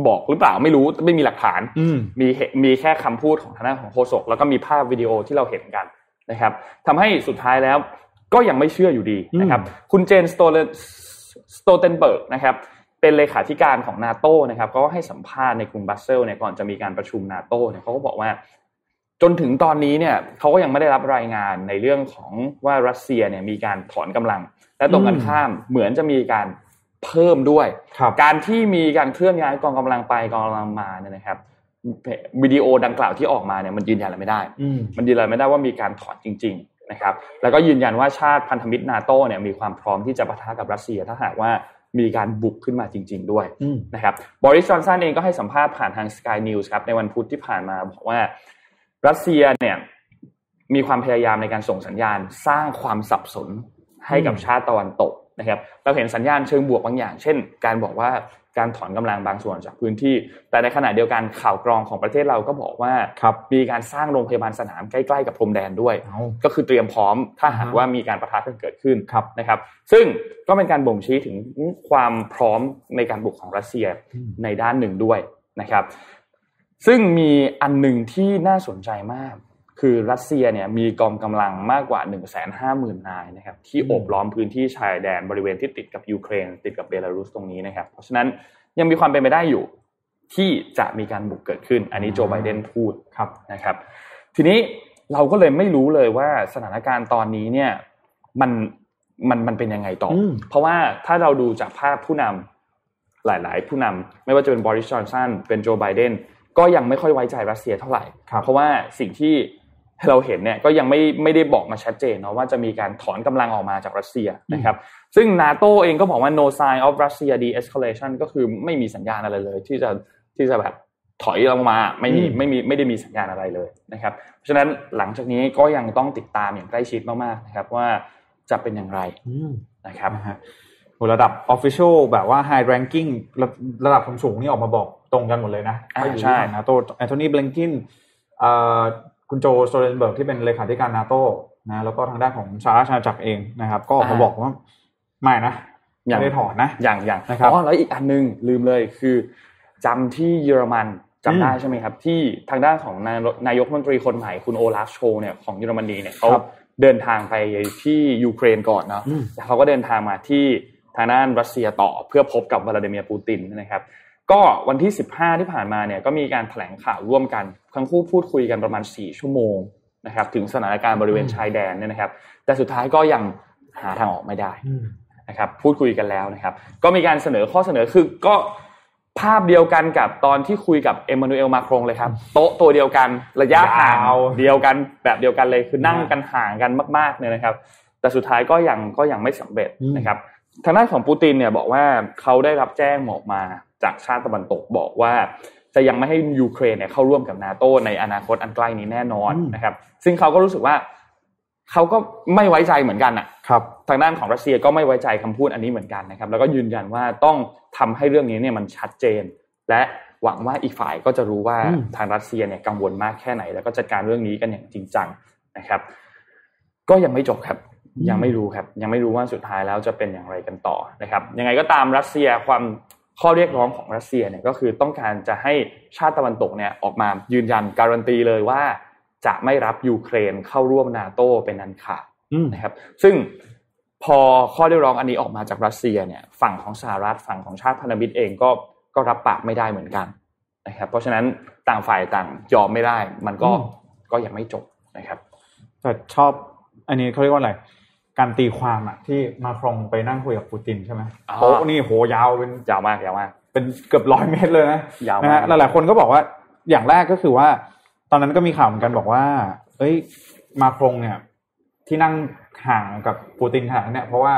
บอกหรือเปล่าไม่รู้ไม่มีหลักฐาน
อืม
มีเหมีแค่คำพูดของทางด้านของโฆษกแล้วก็มีภาพวิดีโอที่เราเห็นกันนะครับทำให้สุดท้ายแล้วก็ยังไม่เชื่ออยู่ดีนะครับ คุณเยนส์ สโตเลสโตลเทนเบิร์กนะครับ เป็นเลขาธิการของนาโตนะครับก็ให้สัมภาษณ์ในกรุงบรัสเซลส์เนี่ยก่อนจะมีการประชุมนาโตเนี่ยเขาก็บอกว่า จนถึงตอนนี้เนี่ยเขาก็ยังไม่ได้รับรายงานในเรื่องของว่ารัสเซียเนี่ยมีการถอนกำลัง และตรงกันข้ามเหมือนจะมีการ เพิ่มด้วย
ครับ
การที่มีการเคลื่อนย้ายกองกำลังไปกองกำลังมาเนี่ยนะครับวิดีโอดังกล่าวที่ออกมาเนี่ยมันยืนยันอะไรไม่ได้
อืม
มันยืนยันไม่ได้ว่ามีการถอนจริง ๆนะครับ แล้วก็ยืนยันว่าชาติพันธมิตรนาโตเนี่ยมีความพร้อมที่จะปะทะกับรัสเซีย ถ้าหากว่ามีการบุกขึ้นมาจริง ๆ ด้วย
อืม
นะครับบริสจอนสันเองก็ให้สัมภาษณ์ผ่านทาง Sky News ครับในวันพุธที่ผ่านมาบอกว่ารัสเซียเนี่ยมีความพยายามในการส่งสัญญาณสร้างความสับสนให้กับ
อืม
ชาติตะวันตก นะครับเราเห็นสัญญาณเชิงบวกบางอย่าง เช่น การบอกว่าการถอนกำลังบางส่วนจากพื้นที่ แต่ในขณะเดียวกันข่าวกรองของประเทศเราก็บอกว่า
ครับ
มีการสร้างโรงพยาบาลสนามใกล้ๆกับพรมแดนด้วย
เอา
ก็คือเตรียมพร้อมถ้าหาก
อ่าฮะ
ว่ามีการประทะกันเกิดขึ้น
ครับ
นะครับ ซึ่งก็เป็นการบ่งชี้ถึงความพร้อมในการบุกของรัสเซีย
อืม
ในด้านหนึ่งด้วยนะครับ ซึ่งมีอันหนึ่งที่น่าสนใจมาก คือรัสเซียเนี่ยมีกองกำลังมากกว่า 1 5 0 0 0 0นายนะครับที่โอบล้อมพื้นที่ชายแดนบริเวณที่ติดกับยูเครน ติดกับเบลารุสตรงนี้นะครับ เพราะฉะนั้นยังมีความเป็นไปได้อยู่ที่จะมีการบุกเกิดขึ้น อันนี้โจไบเดนพูด
ครับ
นะครับ ทีนี้เราก็เลยไม่รู้เลยว่าสถานการณ์ตอนนี้เนี่ยมันมันมันเป็นยังไงต่ออ
ม
เพราะว่าถ้าเราดูจากภาพผู้นำหลาย ๆ ผู้นำไม่ว่าจะเป็นบริสจอนสันเป็นโจไบเดนก็ยังไม่ค่อยไว้ใจรัสเซียเท่าไหร่
ครับ
เพราะว่าสิ่งที่ เราเห็นเนี่ยก็ยังไม่ไม่ได้บอกมาชัดเจนเนาะว่าจะมีการถอนกำลังออกมาจากรัสเซียนะครับซึ่งนาโตเองก็บอกว่า no sign of Russia de-escalation ก็คือไม่มีสัญญาณอะไรเลย ที่จะที่จะแบบถอยลงมาไม่มี
อืม
ไม่มีไม่ได้มีสัญญาณอะไรเลยนะครับเพราะฉะนั้นหลังจากนี้ก็ยังต้องติดตามอย่างใกล้ชิดมากๆนะครับว่าจะเป็นอย่างไร
อืม
นะครับ
นะฮะโหระดับ Official แบบว่า High Ranking ระระดับสูงๆนี่ออกมาบอกตรงกันหมดเลยนะ
อ่า
ก็อยู่
ใช่
ที่ฝั่งนาโตแอนโทนีเบลงกิน คุณโจสโตเรนเบิร์กที่เป็นเลขาธิการนาโตนะแล้วก็ทางด้านของสหราชอาณาจักรเองนะครับ ก็ออกมาบอกว่าไม่นะ
อย่าง
ไม่ได้ถอนนะ
อย่างอย่าง
นะครับ
อ๋อแล้วอีกอันหนึงลืมเลยคือจำที่เยอรมันจำได้
อืม
ใช่ไหมครับ ที่ทางด้านของนายนายกรัฐมนตรีคนใหม่คุณโอลาฟโชเนี่ยของเยอรมนีเนี่ยเขา
ครับ
เดินทางไปที่ยูเครนก่อนเนาะ
อืม
แล้วเขาก็เดินทางมาที่ทางด้านรัสเซียต่อเพื่อพบกับวลาดิเมียร์ปูตินนะครับ ก็วันที่ 15 ที่ผ่านมาเนี่ยก็มีการแถลงข่าวร่วมกันทั้งคู่พูดคุยกันประมาณ 4 ชั่วโมงนะครับ ถึงสถานการณ์บริเวณชายแดนเนี่ยนะครับ แต่สุดท้ายก็ยังหาทางออกไม่ได้
อืม
นะครับพูดคุยกันแล้วนะครับ ก็มีการเสนอข้อเสนอคือก็ภาพเดียวกันกับตอนที่คุยกับเอมมานูเอลมาครงเลยครับ โต๊ะตัวเดียวกันระยะห่าง
ยาว
เดียวกันแบบเดียวกันเลยคือนั่ง
อ่า
กันห่างกันมากๆเนี่ยนะครับ แต่สุดท้ายก็ยังก็ยังไม่สำเร็จ
อืม
นะครับทางด้านของปูตินเนี่ยบอกว่าเขาได้รับแจ้งออกมา จากชาติตะวันตกบอกว่า จะยังไม่ให้ยูเครนเนี่ยเข้าร่วมกับนาโตในอนาคตอันใกล้นี้แน่นอนนะครับ ซึ่งเขาก็รู้สึกว่าเขาก็ไม่ไว้ใจเหมือนกันอะ
ครับ
ทางด้านของรัสเซียก็ไม่ไว้ใจคำพูดอันนี้เหมือนกันนะครับ แล้วก็ยืนยันว่าต้องทำให้เรื่องนี้เนี่ยมันชัดเจน และหวังว่าอีกฝ่ายก็จะรู้ว่า
อืม
ทางรัสเซียเนี่ยกังวลมากแค่ไหน แล้วก็จัดการเรื่องนี้กันอย่างจริงจังนะครับ ก็ยังไม่จบครับยังไม่รู้ครับ ยังไม่รู้ว่าสุดท้ายแล้วจะเป็นอย่างไรกันต่อนะครับ ยังไงก็ตามรัสเซียความ ข้อเรียกร้องของรัสเซียเนี่ยก็คือต้องการจะให้ชาติตะวันตกเนี่ยออกมายืนยันการันตีเลยว่า จะไม่รับยูเครนเข้าร่วมนาโตเป็นอันขาด
อืม
นะครับ ซึ่งพอข้อเรียกร้องอันนี้ออกมาจากรัสเซียเนี่ยฝั่งของสหรัฐฝั่งของชาติพันธมิตรเองก็ก็รับปากไม่ได้เหมือนกันนะครับ เพราะฉะนั้นต่างฝ่ายต่างยอมไม่ได้ มันก็
อืม
ก็ยังไม่จบนะครับ
แต่ชอบอันนี้เขาเรียกว่าอะไร การตีความอะที่มาครองไปนั่งคุยกับปูตินใช่ไหม
อ๋อ
โต๊ะนี่โหยาวเป็น
ยาวมากยาวมาก
เป็นเกือบร้อยเมตรเลยนะ
ยาว
นะ
มาก
ฮะหลายๆคนก็บอกว่าอย่างแรกก็คือว่า ตอนนั้นก็มีข่าวเหมือนกันบอกว่า เอ้ยมาครงเนี่ย ที่นั่งห่างกับปูตินขนาดนั้นเนี่ย เพราะว่า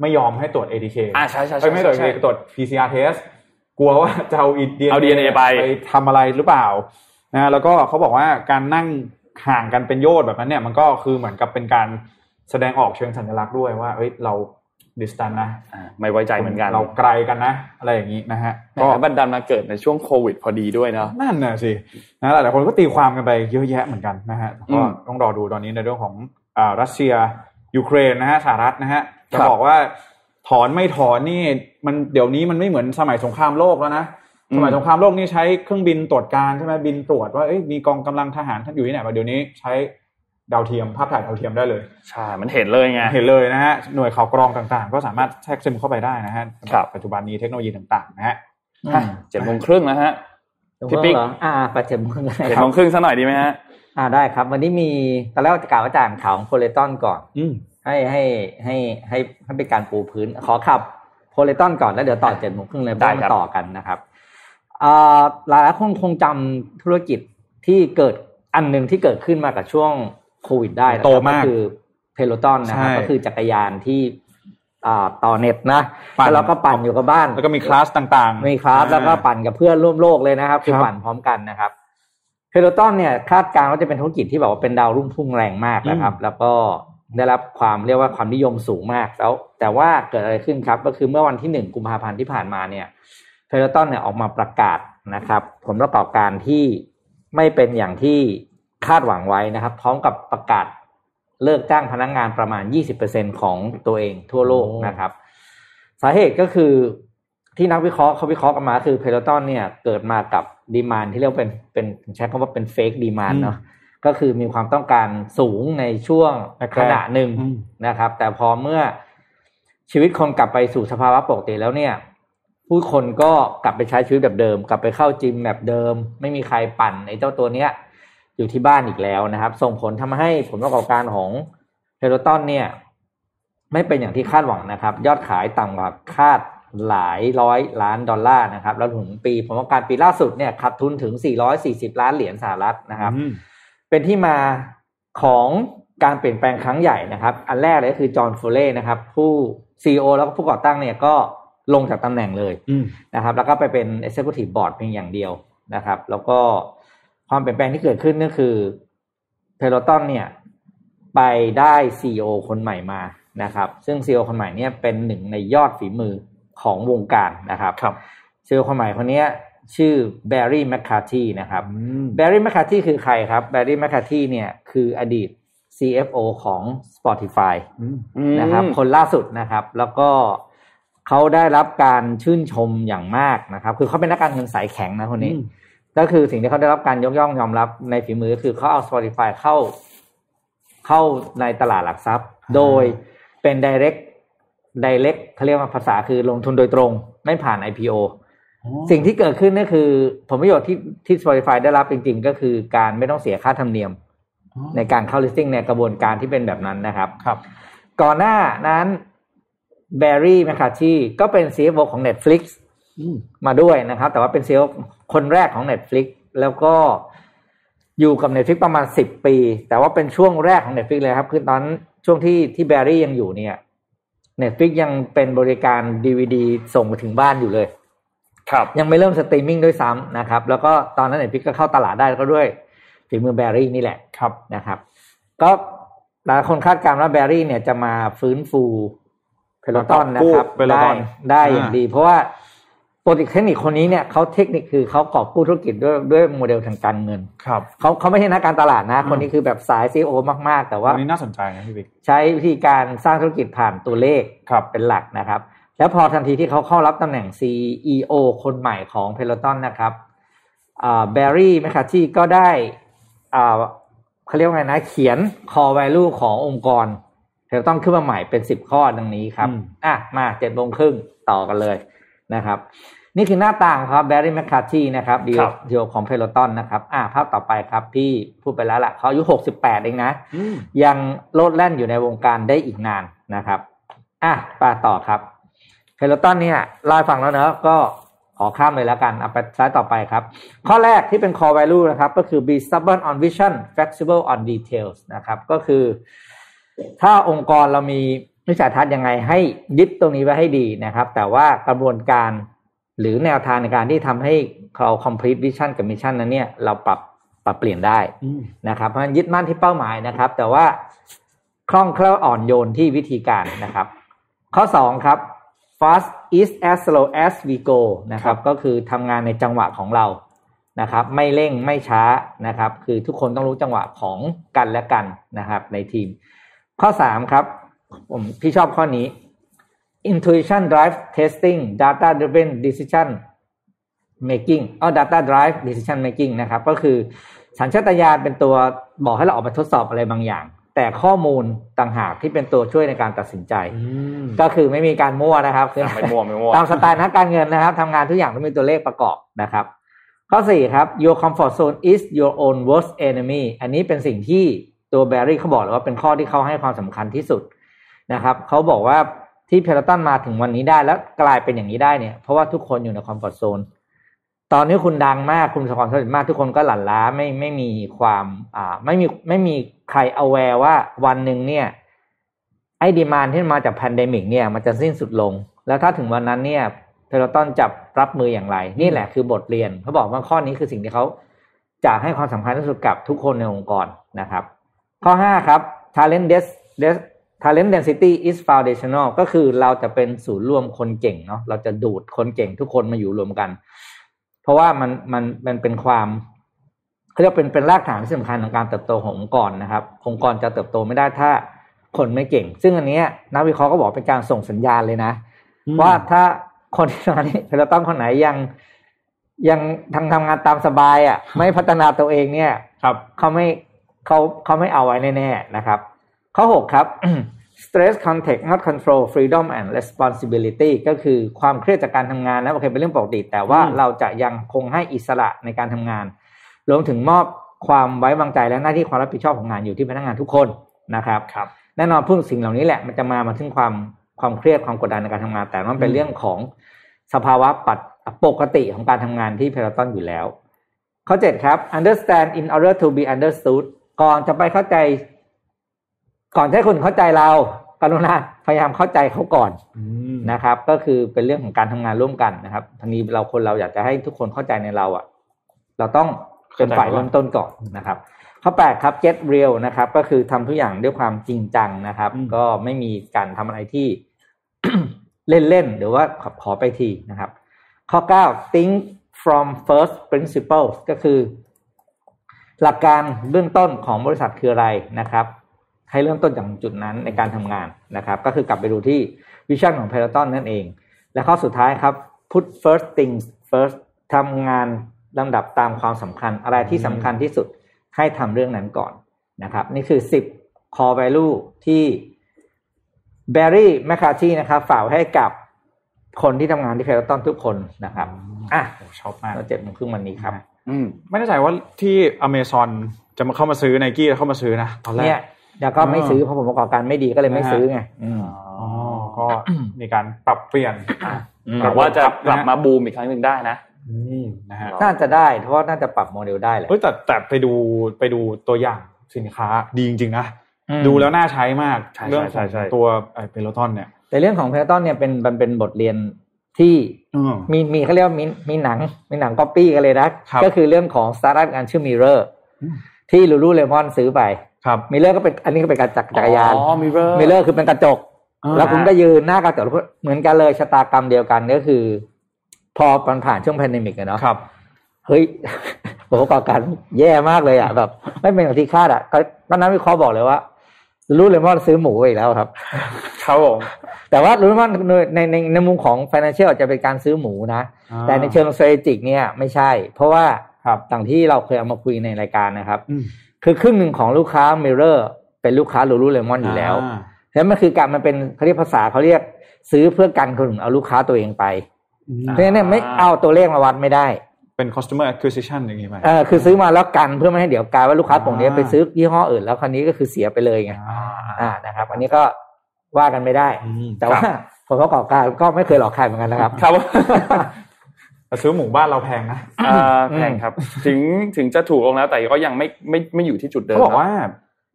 ไม่ยอมให้ตรวจ ATK
อ่าใช่ใช่
เอ้ยไม่ตรวจ
ใช่
ATK ตรวจ PCR test กลัวว่าจะเอา DNA
เอา DNA ไป
ไปทำอะไรหรือเปล่านะแล้วก็เขาบอกว่าการนั่งห่างกันเป็นโยชน์แบบนั้นเนี่ย มันก็คือเหมือนกับเป็นการ แสดงออกเชิงสัญลักษณ์ด้วยว่า เอ้ยเราดิสตันนะ
อ่าไม่ไว้ใจเหมือนกัน
เราไกลกันนะ อะไรอย่างนี้นะฮะ
ก็
ก็
บันดันมาเกิดในช่วงโควิดพอดีด้วยเนาะ
นั่นน่ะสินะหลายๆคนก็ตีความกันไปเยอะแยะเหมือนกันนะฮะ
อื
ก็
ม
ต้องรอดูตอนนี้ในเรื่องของอ่ารัสเซียยูเครนนะฮะสหรัฐนะฮะจะ
ครับ
บอกว่าถอนไม่ถอนนี่ มันเดี๋ยวนี้มันไม่เหมือนสมัยสงครามโลกแล้วนะสมัยสงครามโลกนี่ใช้เครื่องบินตรวจการใช่ไหมบินตรวจว่าเอ้ยมีกองกำลังทหารท่านอยู่ที่ไหนมาเดี๋ยวนี้ใช้ ดาวเทียมภาพถ่ายดาวเทียมได้เลย
ใช่มันเห็นเลยไง
เห็นเลยนะฮะหน่วยข่าวกรองต่างๆ ก็สามารถแทรกซึมเข้าไปได้นะฮะ
ครับ
ปัจจุบันนี้เทคโนโลยีต่างๆนะฮะ
อืม
เจ็ดโมงครึ่งนะฮะพี่ปิ๊ก
เหรออ่าไปเจ็ดโมงเลย
เจ็ด
ครั
โม
บ
งครึ่งสักหน่อยดีไหมฮะ
อ่าได้ครับ วันนี้มีตอนแรกจะกล่าวว่าจะอ่านข่าวของโพเลตันก่อน
อืม
ให้ให้ให้ให้ให้เป็นการปูพื้น ขอขับโพเลตันก่อนแล้วเดี๋ยวต่อเจ็ดโมงครึ่งเลย
ได้
เพราะ
ครั
มา
บ
ต่อกันนะครับอ่าหลายๆคนคงจำธุรกิจที่เกิดอันหนึ่งที่เกิดขึ้นมากับช่วง โควิดได้นะครับ
โตมาก
ก็คือเพโลตอนนะครับ
ใช่
ก็คือจักรยานที่อ่าต่อเน็ตนะ
ปั่น
แล้วเราก็ปั่นอยู่กับบ้าน
แล้วก็มีคลาสต่างๆ
มีคลาสแล้วก็ปั่นกับเพื่อนร่วมโลกเลยนะครับ คือ
ครับ
ปั่นพร้อมกันนะครับเพโลตอนเนี่ยคาดการณ์ว่าจะเป็นธุรกิจที่แบบว่าเป็นดาวรุ่งพุ่งแรงมากนะครับ แล้วก็ได้รับความเรียกว่าความนิยมสูงมากแล้ว แต่ว่าเกิดอะไรขึ้นครับ ก็คือเมื่อวันที่หนึ่งกุมภาพันธ์ที่ผ่านมาเนี่ย Peloton เนี่ยออกมาประกาศนะครับ ผลประกอบการที่ไม่เป็นอย่างที่ คาดหวังไว้นะครับ พร้อมกับประกาศเลิกจ้างพนักงานประมาณ 20%ของตัวเองทั่วโลกนะครับ สาเหตุก็คือที่นักวิเคราะห์เขาวิเคราะห์กันมาคือ Peloton เนี่ยเกิดมากับ demand ที่เรียกว่าเป็นเป็นใช้คำว่าเป็น fake demand เนาะก็คือมีความต้องการสูงในช่วง
แรกๆ
ขณะหนึ่ง
อืม
นะครับ แต่พอเมื่อชีวิตคนกลับไปสู่สภาวะปกติแล้วเนี่ย ผู้คนก็กลับไปใช้ชีวิตแบบเดิม กลับไปเข้าจิมแบบเดิม ไม่มีใครปั่นไอ้เจ้าตัวเนี้ย อยู่ที่บ้านอีกแล้วนะครับ ส่งผลทำให้ผลประกอบการของเพโลตอนเนี่ย ไม่เป็นอย่างที่คาดหวังนะครับ ยอดขายต่ำกว่าคาดหลายร้อยล้านดอลลาร์นะครับ แล้วถึงปีผลประกอบการปีล่าสุดเนี่ยขาดทุนถึง 440 ล้านเหรียญสหรัฐนะครับ
อืม
เป็นที่มาของการเปลี่ยนแปลงครั้งใหญ่นะครับ อันแรกเลยก็คือจอห์นฟูเล่นะครับ ผู้ซีอแล้วก็ผู้ก่อตั้งเนี่ยก็ลงจากตำแหน่งเลย
อืม
นะครับ แล้วก็ไปเป็น Executive Board เพียงอย่างเดียวนะครับ แล้วก็ ความเปลี่ยนแปลงที่เกิดขึ้นก็คือเพโลตอนเนี่ยไปได้ซีอคนใหม่มานะครับ ซึ่งซีอคนใหม่เนี่ยเป็นหนึ่งในยอดฝีมือของวงการนะครับ
ครับ
ซีอคนใหม่คนเนี้ยชื่อแบร์รี่แมคคาทีนะครับ
อืม
แบร์รี่แมคคาทีคือใครครับแบร์รี่แมคคาทีเนี่ยคืออดีต CFO ของ Spotify
อืม
นะครับคนล่าสุดนะครับ แล้วก็เขาได้รับการชื่นชมอย่างมากนะครับ คือเขาเป็นนักการเงินสายแข็งนะคนนี้
อืม
ก็คือสิ่งที่เขาได้รับการยกย่องยอมรับในฝีมือคือเขาเอา Spotify เข้าเข้าในตลาดหลักทรัพย์ โดยเป็น direct direct เขาเรียกว่าภาษาคือลงทุนโดยตรง ไม่ผ่าน IPO สิ่งที่เกิดขึ้นก็คือ ผลประโยชน์ที่ที่ Spotify ได้รับจริง ๆ ก็คือการไม่ต้องเสียค่าธรรมเนียม ในการเข้า listing ในกระบวนการที่เป็นแบบนั้นนะครับ
ครับ
ก่อนหน้านั้นแบร์รี่แมคคาชีก็เป็น CFO ของ Netflix
อื ม
มาด้วยนะครับ แต่ว่าเป็น CEO คนแรกของ Netflix แล้วก็อยู่กับ Netflix ประมาณ10ปี แต่ว่าเป็นช่วงแรกของ Netflix เลยครับ คือตอนช่วงที่ที่แบร์รี่ยังอยู่เนี่ย Netflix ยังเป็นบริการ DVD ส่งมาถึงบ้านอยู่เลย
ครับ
ยังไม่เริ่มสตรีมมิ่งด้วยซ้ำนะครับ แล้วก็ตอนนั้น Netflix ก็เข้าตลาดได้ก็ด้วยฝีมือแบร์รี่นี่แหละ
ครับ
นะครับ ก็หลายคนคาดการณ์ว่าแบร์รี่เนี่ยจะมาฟื้นฟู Peloton นะครับ
กู้ Peloton
ได้ได้อย่าง
อ่า
ดี เพราะว่าโปรติเทคนิคคนนี้เนี่ยเขาเทคนิคคือเขากอบกู้ธุรกิจด้วยด้วยโมเดลทางการเงิน
ครับ
เขาเขาไม่ใช่นักการตลาดนะ
อืม
คนนี้คือแบบสายซีโอมาก ๆ แต่ว่า
อันนี้น่าสนใจนะพี่บิ๊ก
ใช้วิธีการสร้างธุรกิจผ่านตัวเลข
ครับ
เป็นหลักนะครับ แล้วพอทันทีที่เขาเข้ารับตำแหน่ง CEO คนใหม่ของเพล o ต o n นะครับแบร์รี่แมคคาทีก็ได้อ่าเขาเรียกว่าไงนะ เขียน core value ขององค์กรเพล o ต o n ขึ้นมาใหม่เป็น10ข้อดังนี้ครับ
อืม
อะมาเจ็ดโมงครึ่งต่อกันเลย นะครับ นี่คือหน้าต่างครับแบร์รี่แมคคาทีนะครับดี
ครับ
ดีลของเพล o ต o n นะครับ อะภาพต่อไปครับพี่พูดไปแล้วล่ะเขาอายุ68เองนะ
อืม
ยังโลดแล่นอยู่ในวงการได้อีกนานนะครับ อะไปต่อครับเพลตันเนี่ยเล่าให้ฟังแล้วเนอะก็ขอข้ามเลยแล้วกันเอาไปสายต่อไปครับ ข้อแรกที่เป็น core value นะครับ ก็คือ be stubborn on vision flexible on details นะครับ ก็คือ ถ้าองค์กรเรามี วิสัยทัศน์ยังไงให้ยึดตรงนี้ไว้ให้ดีนะครับ แต่ว่ากระบวนการหรือแนวทางในการที่ทำให้เรา complete vision กับ mission นั้นเนี่ยเราปรับปรับเปลี่ยนได้นะครับ เพราะยึดมั่นที่เป้าหมายนะครับ แต่ว่าคล่องแคล่วอ่อนโยนที่วิธีการนะครับ ข้อ2ครับ fast is as slow as we go นะครับ ก็คือทำงานในจังหวะของเรานะครับ ไม่เร่งไม่ช้านะครับ คือทุกคนต้องรู้จังหวะของกันและกันนะครับ ในทีม ข้อ3ครับ ผมพี่ชอบข้อนี้ intuition drive testing data driven decision making อ๋อ data drive decision making นะครับ ก็คือสัญชาตญาณเป็นตัวบอกให้เราออกมาทดสอบอะไรบางอย่าง แต่ข้อมูลต่างหากที่เป็นตัวช่วยในการตัดสินใจ ก็คือไม่มีการมั่วนะครับคือ
ไม่มั่วไม่มั่ว
ตามสไตล์นักการเงินนะครับทำงานทุกอย่างต้องมีตัวเลขประกอบนะครับ ข้อสี่ครับ your comfort zone is your own worst enemy อันนี้เป็นสิ่งที่ตัวแบร์รี่เขาบอกเลยว่าเป็นข้อที่เขาให้ความสำคัญที่สุด นะครับเขาบอกว่าที่ Peloton มาถึงวันนี้ได้แล้วกลายเป็นอย่างนี้ได้เนี่ยเพราะว่าทุกคนอยู่ใน comfort zone ตอนนี้คุณดังมากคุณประสบความสำเร็จมากทุกคนก็หลั่นล้าไม่ไม่มีความอ่าไม่มีไม่มีใคร aware ว่าวันหนึ่งเนี่ยไอ้ demand ที่มาจาก pandemic เนี่ยมันจะสิ้นสุดลง แล้วถ้าถึงวันนั้นเนี่ยเพลตันจะรับมืออย่างไร นี่แหละคือบทเรียนเขาบอกว่าข้อนี้คือสิ่งที่เขาจะให้ความสำคัญที่สุดกับทุกคนในองค์กรนะครับ ข้อ 5 ครับ talent des, des talent density is foundational ก็คือเราจะเป็นศูนย์รวมคนเก่งเนาะเราจะดูดคนเก่งทุกคนมาอยู่รวมกัน เพราะว่ามันมันมันเป็นความเขาเรียกเป็นเป็นรากฐานที่สำคัญของการเติบโตขององค์กรนะครับองค์กรจะเติบโตไม่ได้ถ้าคนไม่เก่ง ซึ่งอันเนี้ยนักวิเคราะห์ก็บอกเป็นการส่งสัญญาณเลยนะ ว่าถ้าคนที่ตอนนี้เราต้องคนไหนยังยังทำทำงานตามสบายอะ ไม่พัฒนาตัวเองเนี่ย
ครับ
เขาไม่เขาเขาไม่เอาไว้แน่ๆนะครับ ข้อหกครับ stress context not control freedom and responsibility ก็คือความเครียดจากการทำงานนะโอเคเป็นเรื่องปกติ แต่ว่า
อืม
เราจะยังคงให้อิสระในการทำงานรวมถึงมอบความไว้วางใจและหน้าที่ความรับผิดชอบของงานอยู่ที่พนักงานทุกคนนะครับ
ครับ
แน่นอนพูดสิ่งเหล่านี้แหละมันจะมามาถึงความความเครียดความกดดันในการทำงาน แต่มันเป็นเรื่องของสภาวะปัดปกติของการทำงานที่เพลตันอยู่แล้ว ข้อเจ็ดครับ understand in order to be understood ก่อนจะไปเข้าใจ ก่อนที่ให้คนเข้าใจเรากรุณาพยายามเข้าใจเขาก่อนนะครับ ก็คือเป็นเรื่องของการทำงานร่วมกันนะครับทีนี้เราคนเราอยากจะให้ทุกคนเข้าใจในเราอะ เราต้องเป็นฝ่ายเริ่มต้นก่อนนะครับ ข้อแปดครับ get real นะครับ ก็คือทำทุกอย่างด้วยความจริงจังนะครับ
อืม
ก็ไม่มีการทำอะไรที่เล่นๆหรือว่าขอขอไปทีนะครับ ข้อเก้า think from first principles ก็คือ หลักการเบื้องต้นของบริษัทคืออะไรนะครับ ให้เริ่มต้นจากจุดนั้นในการทำงานนะครับ ก็คือกลับไปดูที่วิชั่นของ Peloton นั่นเอง และข้อสุดท้ายครับ put first things first ทำงานลำดับตามความสำคัญ อะไรที่สำคัญที่สุดให้ทำเรื่องนั้นก่อนนะครับ นี่คือ 10 core value ที่แบร์รี่แมคคาทีนะครับฝากไว้ให้กับคนที่ทำงานที่ Peloton ทุกคนนะครับอะ
ชอบมาก
เราเจ็ดโมงครึ่งวันนี้ครับ
อืม
ไม่แน่ใจว่าที่อเมซอนจะมาเข้ามาซื้อไนกี้แล้วเข้ามาซื้อนะตอนแร
เนี่
ก
ย แล้วก็ไม่ซื้อเพราะผมประกอบการไม่ดีก็เลยไม่ซื้อไงอืม
อ๋อก็มีการปรับเปลี่ยน
หวังว่าจะกลับมาบูมอีกครั้งหนึ่งได้นะ
อืมนะฮะ
น่าจะได้เพราะว่าน่าจะปรับโมเดลได้แหละ
เฮ้ยแต่แต่ไปดูไปดูตัวอย่างสินค้าดีจริงๆนะ
อืม
ดูแล้วน่าใช้มาก
ใช่
เรื่อง
ใช่
ของ
ใช่
ตัวไอ้ Peloton เนี่ย
แต่เรื่องของ Peloton เนี่ยเป็นมันเป็นบทเรียนที่
อืม
มีมีเขาเรียกว่ามีมีหนังมีหนังก๊อปปี้กันเลยนะ
ครับ
ก็คือเรื่องของสตาร์ทอัพอันชื่อ Mirrorอื
ม
ที่ Lululemon ซื้อไป
ครับ
Mirror ก็เป็นอันนี้ก็เป็นการจักรจักรยาน
อ๋อ
Mirror Mirror คือเป็นกระจก
อ่า
แล้วคุณก็ยืนหน้ากระจกแล้วเหมือนกันเลยชะตากรรมเดียวกันก็คือ พอมันผ่านช่วง pandemic อะเนาะ
ครับ
เฮ้ยผลประกอบการแย่มากเลยอะแบบ ไม่เป็นอย่างที่คาดอะก็ก็นักวิเคราะห์บอกเลยว่ารู้เลยว่าซื้อหมูไปอีกแล้วครับ
ครับผม
แต่ว่ารู้ว่าในในในในมุมของ financial อาจจะเป็นการซื้อหมูนะ
อ่า
แต่ในเชิง strategic เนี่ยไม่ใช่ เพราะว่า
ครับ
ต่างที่เราเคยเอามาคุยในรายการนะครับ
อืม
คือครึ่งหนึ่งของลูกค้า Mirror เป็นลูกค้า Lululemon อยู่แล้ว
อ่า
แล้วมันคือการมันเป็นเขาเรียกภาษาเขาเรียกซื้อเพื่อกันคนอื่นเอาลูกค้าตัวเองไป เพราะฉะนั้นเนี่ยไม่เอาตัวเลขมาวัดไม่ได้
เป็น customer acquisition อย่างงี้ไหม
เออคือซื้อมาแล้วกันเพื่อไม่ให้เดี๋ยวกลายว่าลูกค้าตรงนี้
อ่า
ไปซื้อยี่ห้ออื่นแล้วคราวนี้ก็คือเสียไปเลยไง
อ่า
อ่านะครับ อันนี้ก็ว่ากันไม่ได้
อืม
แต่ว่าผลประกอบการก็ไม่เคยหลอกใครเหมือนกันนะครับ
ครับ
แต่ซื้อหมูบ้านเราแพงนะ
อ่าแพงครับ ถึงถึงจะถูกลงแล้วแต่ก็ยังไม่ไม่ไม่อยู่ที่จุดเดิม
เขาบอก
นะ
ว่า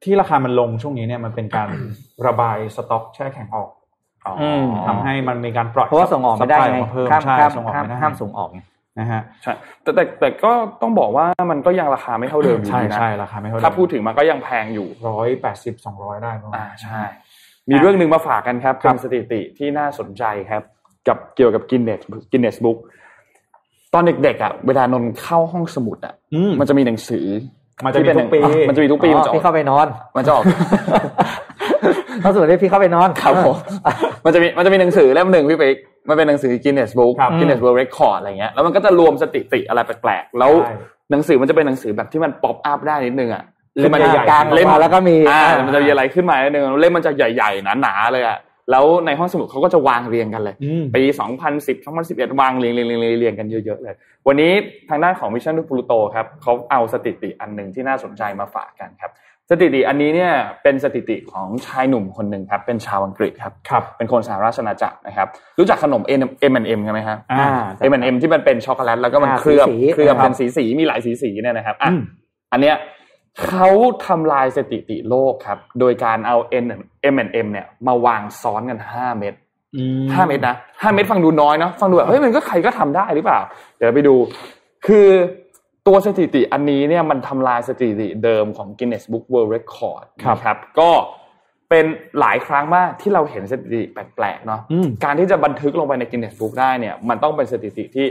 ที่ราคามันลงช่วงนี้เนี่ยมันเป็นการระบายสต็อกแช่แข็งออก
อ๋อ
ม
ทำให้มันมีการปล่อย
เพราะว่าส่งออกไม่ได้
supply
ไง
มาเพิ่ม
ข้าม
ใช่
ข้าม
ส่งออก
ข้าม
ไม่ได้
ห้ามส่งออกไง
นะฮะ
ใช่แต่แต่แต่ก็ต้องบอกว่ามันก็ยังราคาไม่เท่าเดิมอยู่
ใช่
ดีนะ
ใช่ราคาไม่เท่าเดิม
ถ้าพูดถึงมันก็ยังแพงอยู่
ร้อยแปดสิบสองร้อยได้ประมาณ
อ่าใช่ มีเรื่องหนึ่งมาฝากกันครับเป็นสถิติที่น่าสนใจครับ กับเกี่ยวกับกินเนสกินเนสบุ๊ก ตอนเด็กๆอะเวลานนท์เข้าห้องสมุดอะ
อืม
มันจะมีหนังสือ
มันจะมี
ที่เป็
ทุกปี
อะมันจะมีทุกปี
อ๋
มัน
อ
จะอ
พี่
อก
เข้าไปนอน
มันจะออก
เขาสมมติให้พี่เข้าไปนอน
ครับผมมันจะมีมันจะมีหนังสือเล่มหนึ่งพี่ปิ๊กมันเป็นหนังสือ Guinness Book
ครับ
Guinness World Record อะไรเงี้ยแล้วมันก็จะรวมสถิติอะไรแปลกๆแล้ว
ใช่
หนังสือมันจะเป็นหนังสือแบบที่มันป๊อปอัพได้นิดนึงอะ
เล่ม
มัน
ใหญ่ๆ
กลางออกมาแล้วก็มี
อ่า
อ่า
มันจะมีอะไรขึ้นมานิดนึงเล่มมันจะใหญ่ๆหนาๆเลยอะ แล้วในห้องสมุดเขาก็จะวางเรียงกันเลย
อืม
ปี 2010 2011 วางเรียงเรียงเรียงเรียงเรียงกันเยอะๆเลย วันนี้ทางด้านของ Mission to Pluto ครับเขาเอาสถิติอันหนึ่งที่น่าสนใจมาฝากกันครับ สถิติอันนี้เนี่ยเป็นสถิติของชายหนุ่มคนหนึ่งครับ เป็นชาวอังกฤษครับ
ครับ
เป็นคนสหราชอาณาจักรนะครับ รู้จักขนม M&M กันไหมครับ
อ่า
M&M ที่มันเป็นช็อกโกแลตแล้วก็มัน
อ่า
เคลือบ
สีๆ
เคลือบ
ครับ
เป็นสีสีๆมีหลายสีสีๆเนี่ยนะครับอะ
อืม
อันเนี้ย เขาทำลายสถิติโลกครับ โดยการเอา M&M เนี่ย มาวางซ้อนกัน5เม็ด
อืม
ห้าเม็ดนะห้าเม็ดฟังดูน้อยเนาะฟังดูแบบเฮ้ยมันก็ใครก็ทำได้หรือเปล่า เดี๋ยวไปดู คือตัวสถิติอันนี้เนี่ยมันทำลายสถิติเดิมของ Guinness Book World Record
ครับ
นะครับ ก็เป็นหลายครั้งมากที่เราเห็นสถิติแปลกๆเนาะ
อืม
การที่จะบันทึกลงไปใน Guinness Book ได้เนี่ย มันต้องเป็นสถิติที่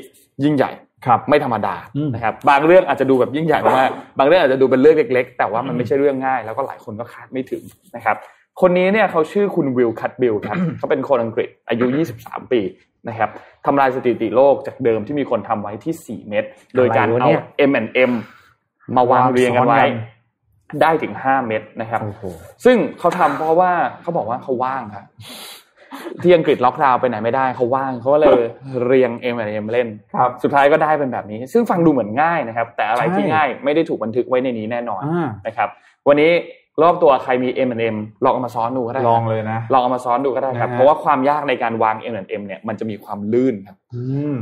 ยิ่งใหญ่
ครับ
ไม่ธรรมดา
อืม
นะครับบางเรื่องอาจจะดูแบบยิ่งใหญ่มากๆบางเรื่องอาจจะดูเป็นเรื่องเล็ก ๆ แต่ว่ามันไม่ใช่เรื่องง่าย แล้วก็หลายคนก็คาดไม่ถึงนะครับคนนี้เนี่ยเขาชื่อคุณวิลคัตบิลครับเขาเป็นคนอังกฤษอายุ 23 ปีนะครับทำลายสถิติโลกจากเดิมที่มีคนทำไว้ที่ 4 เม็ดโดยการ
อะไรวะ
เอา
เนี่ย
M&M มาวางเรียงกันไว้
วางซ้อนกัน
ได้ถึง 5 เม็ดนะครับ
โอ้โห
ซึ่งเขาทำเพราะว่าเขาบอกว่าเขาว่างครับ ที่อังกฤษล็อกดาวน์ไปไหนไม่ได้เขาว่างเขาก็เลยเรียง M&M เล่น
ครับ
สุดท้ายก็ได้เป็นแบบนี้ ซึ่งฟังดูเหมือนง่ายนะครับ แต่อะไรที่
ใช่
ง่ายไม่ได้ถูกบันทึกไว้ในนี้แน่นอน
อ่า
นะครับวันนี้รอบตัวใครมี M&M ลองเอามาซ้อนดูก็ได้
ลองเลยนะ
ลองเอามาซ้อนดูก็ได้ครับ
นะฮะ
เพราะว่าความยากในการวาง M&M เนี่ยมันจะมีความลื่นครับ
อืม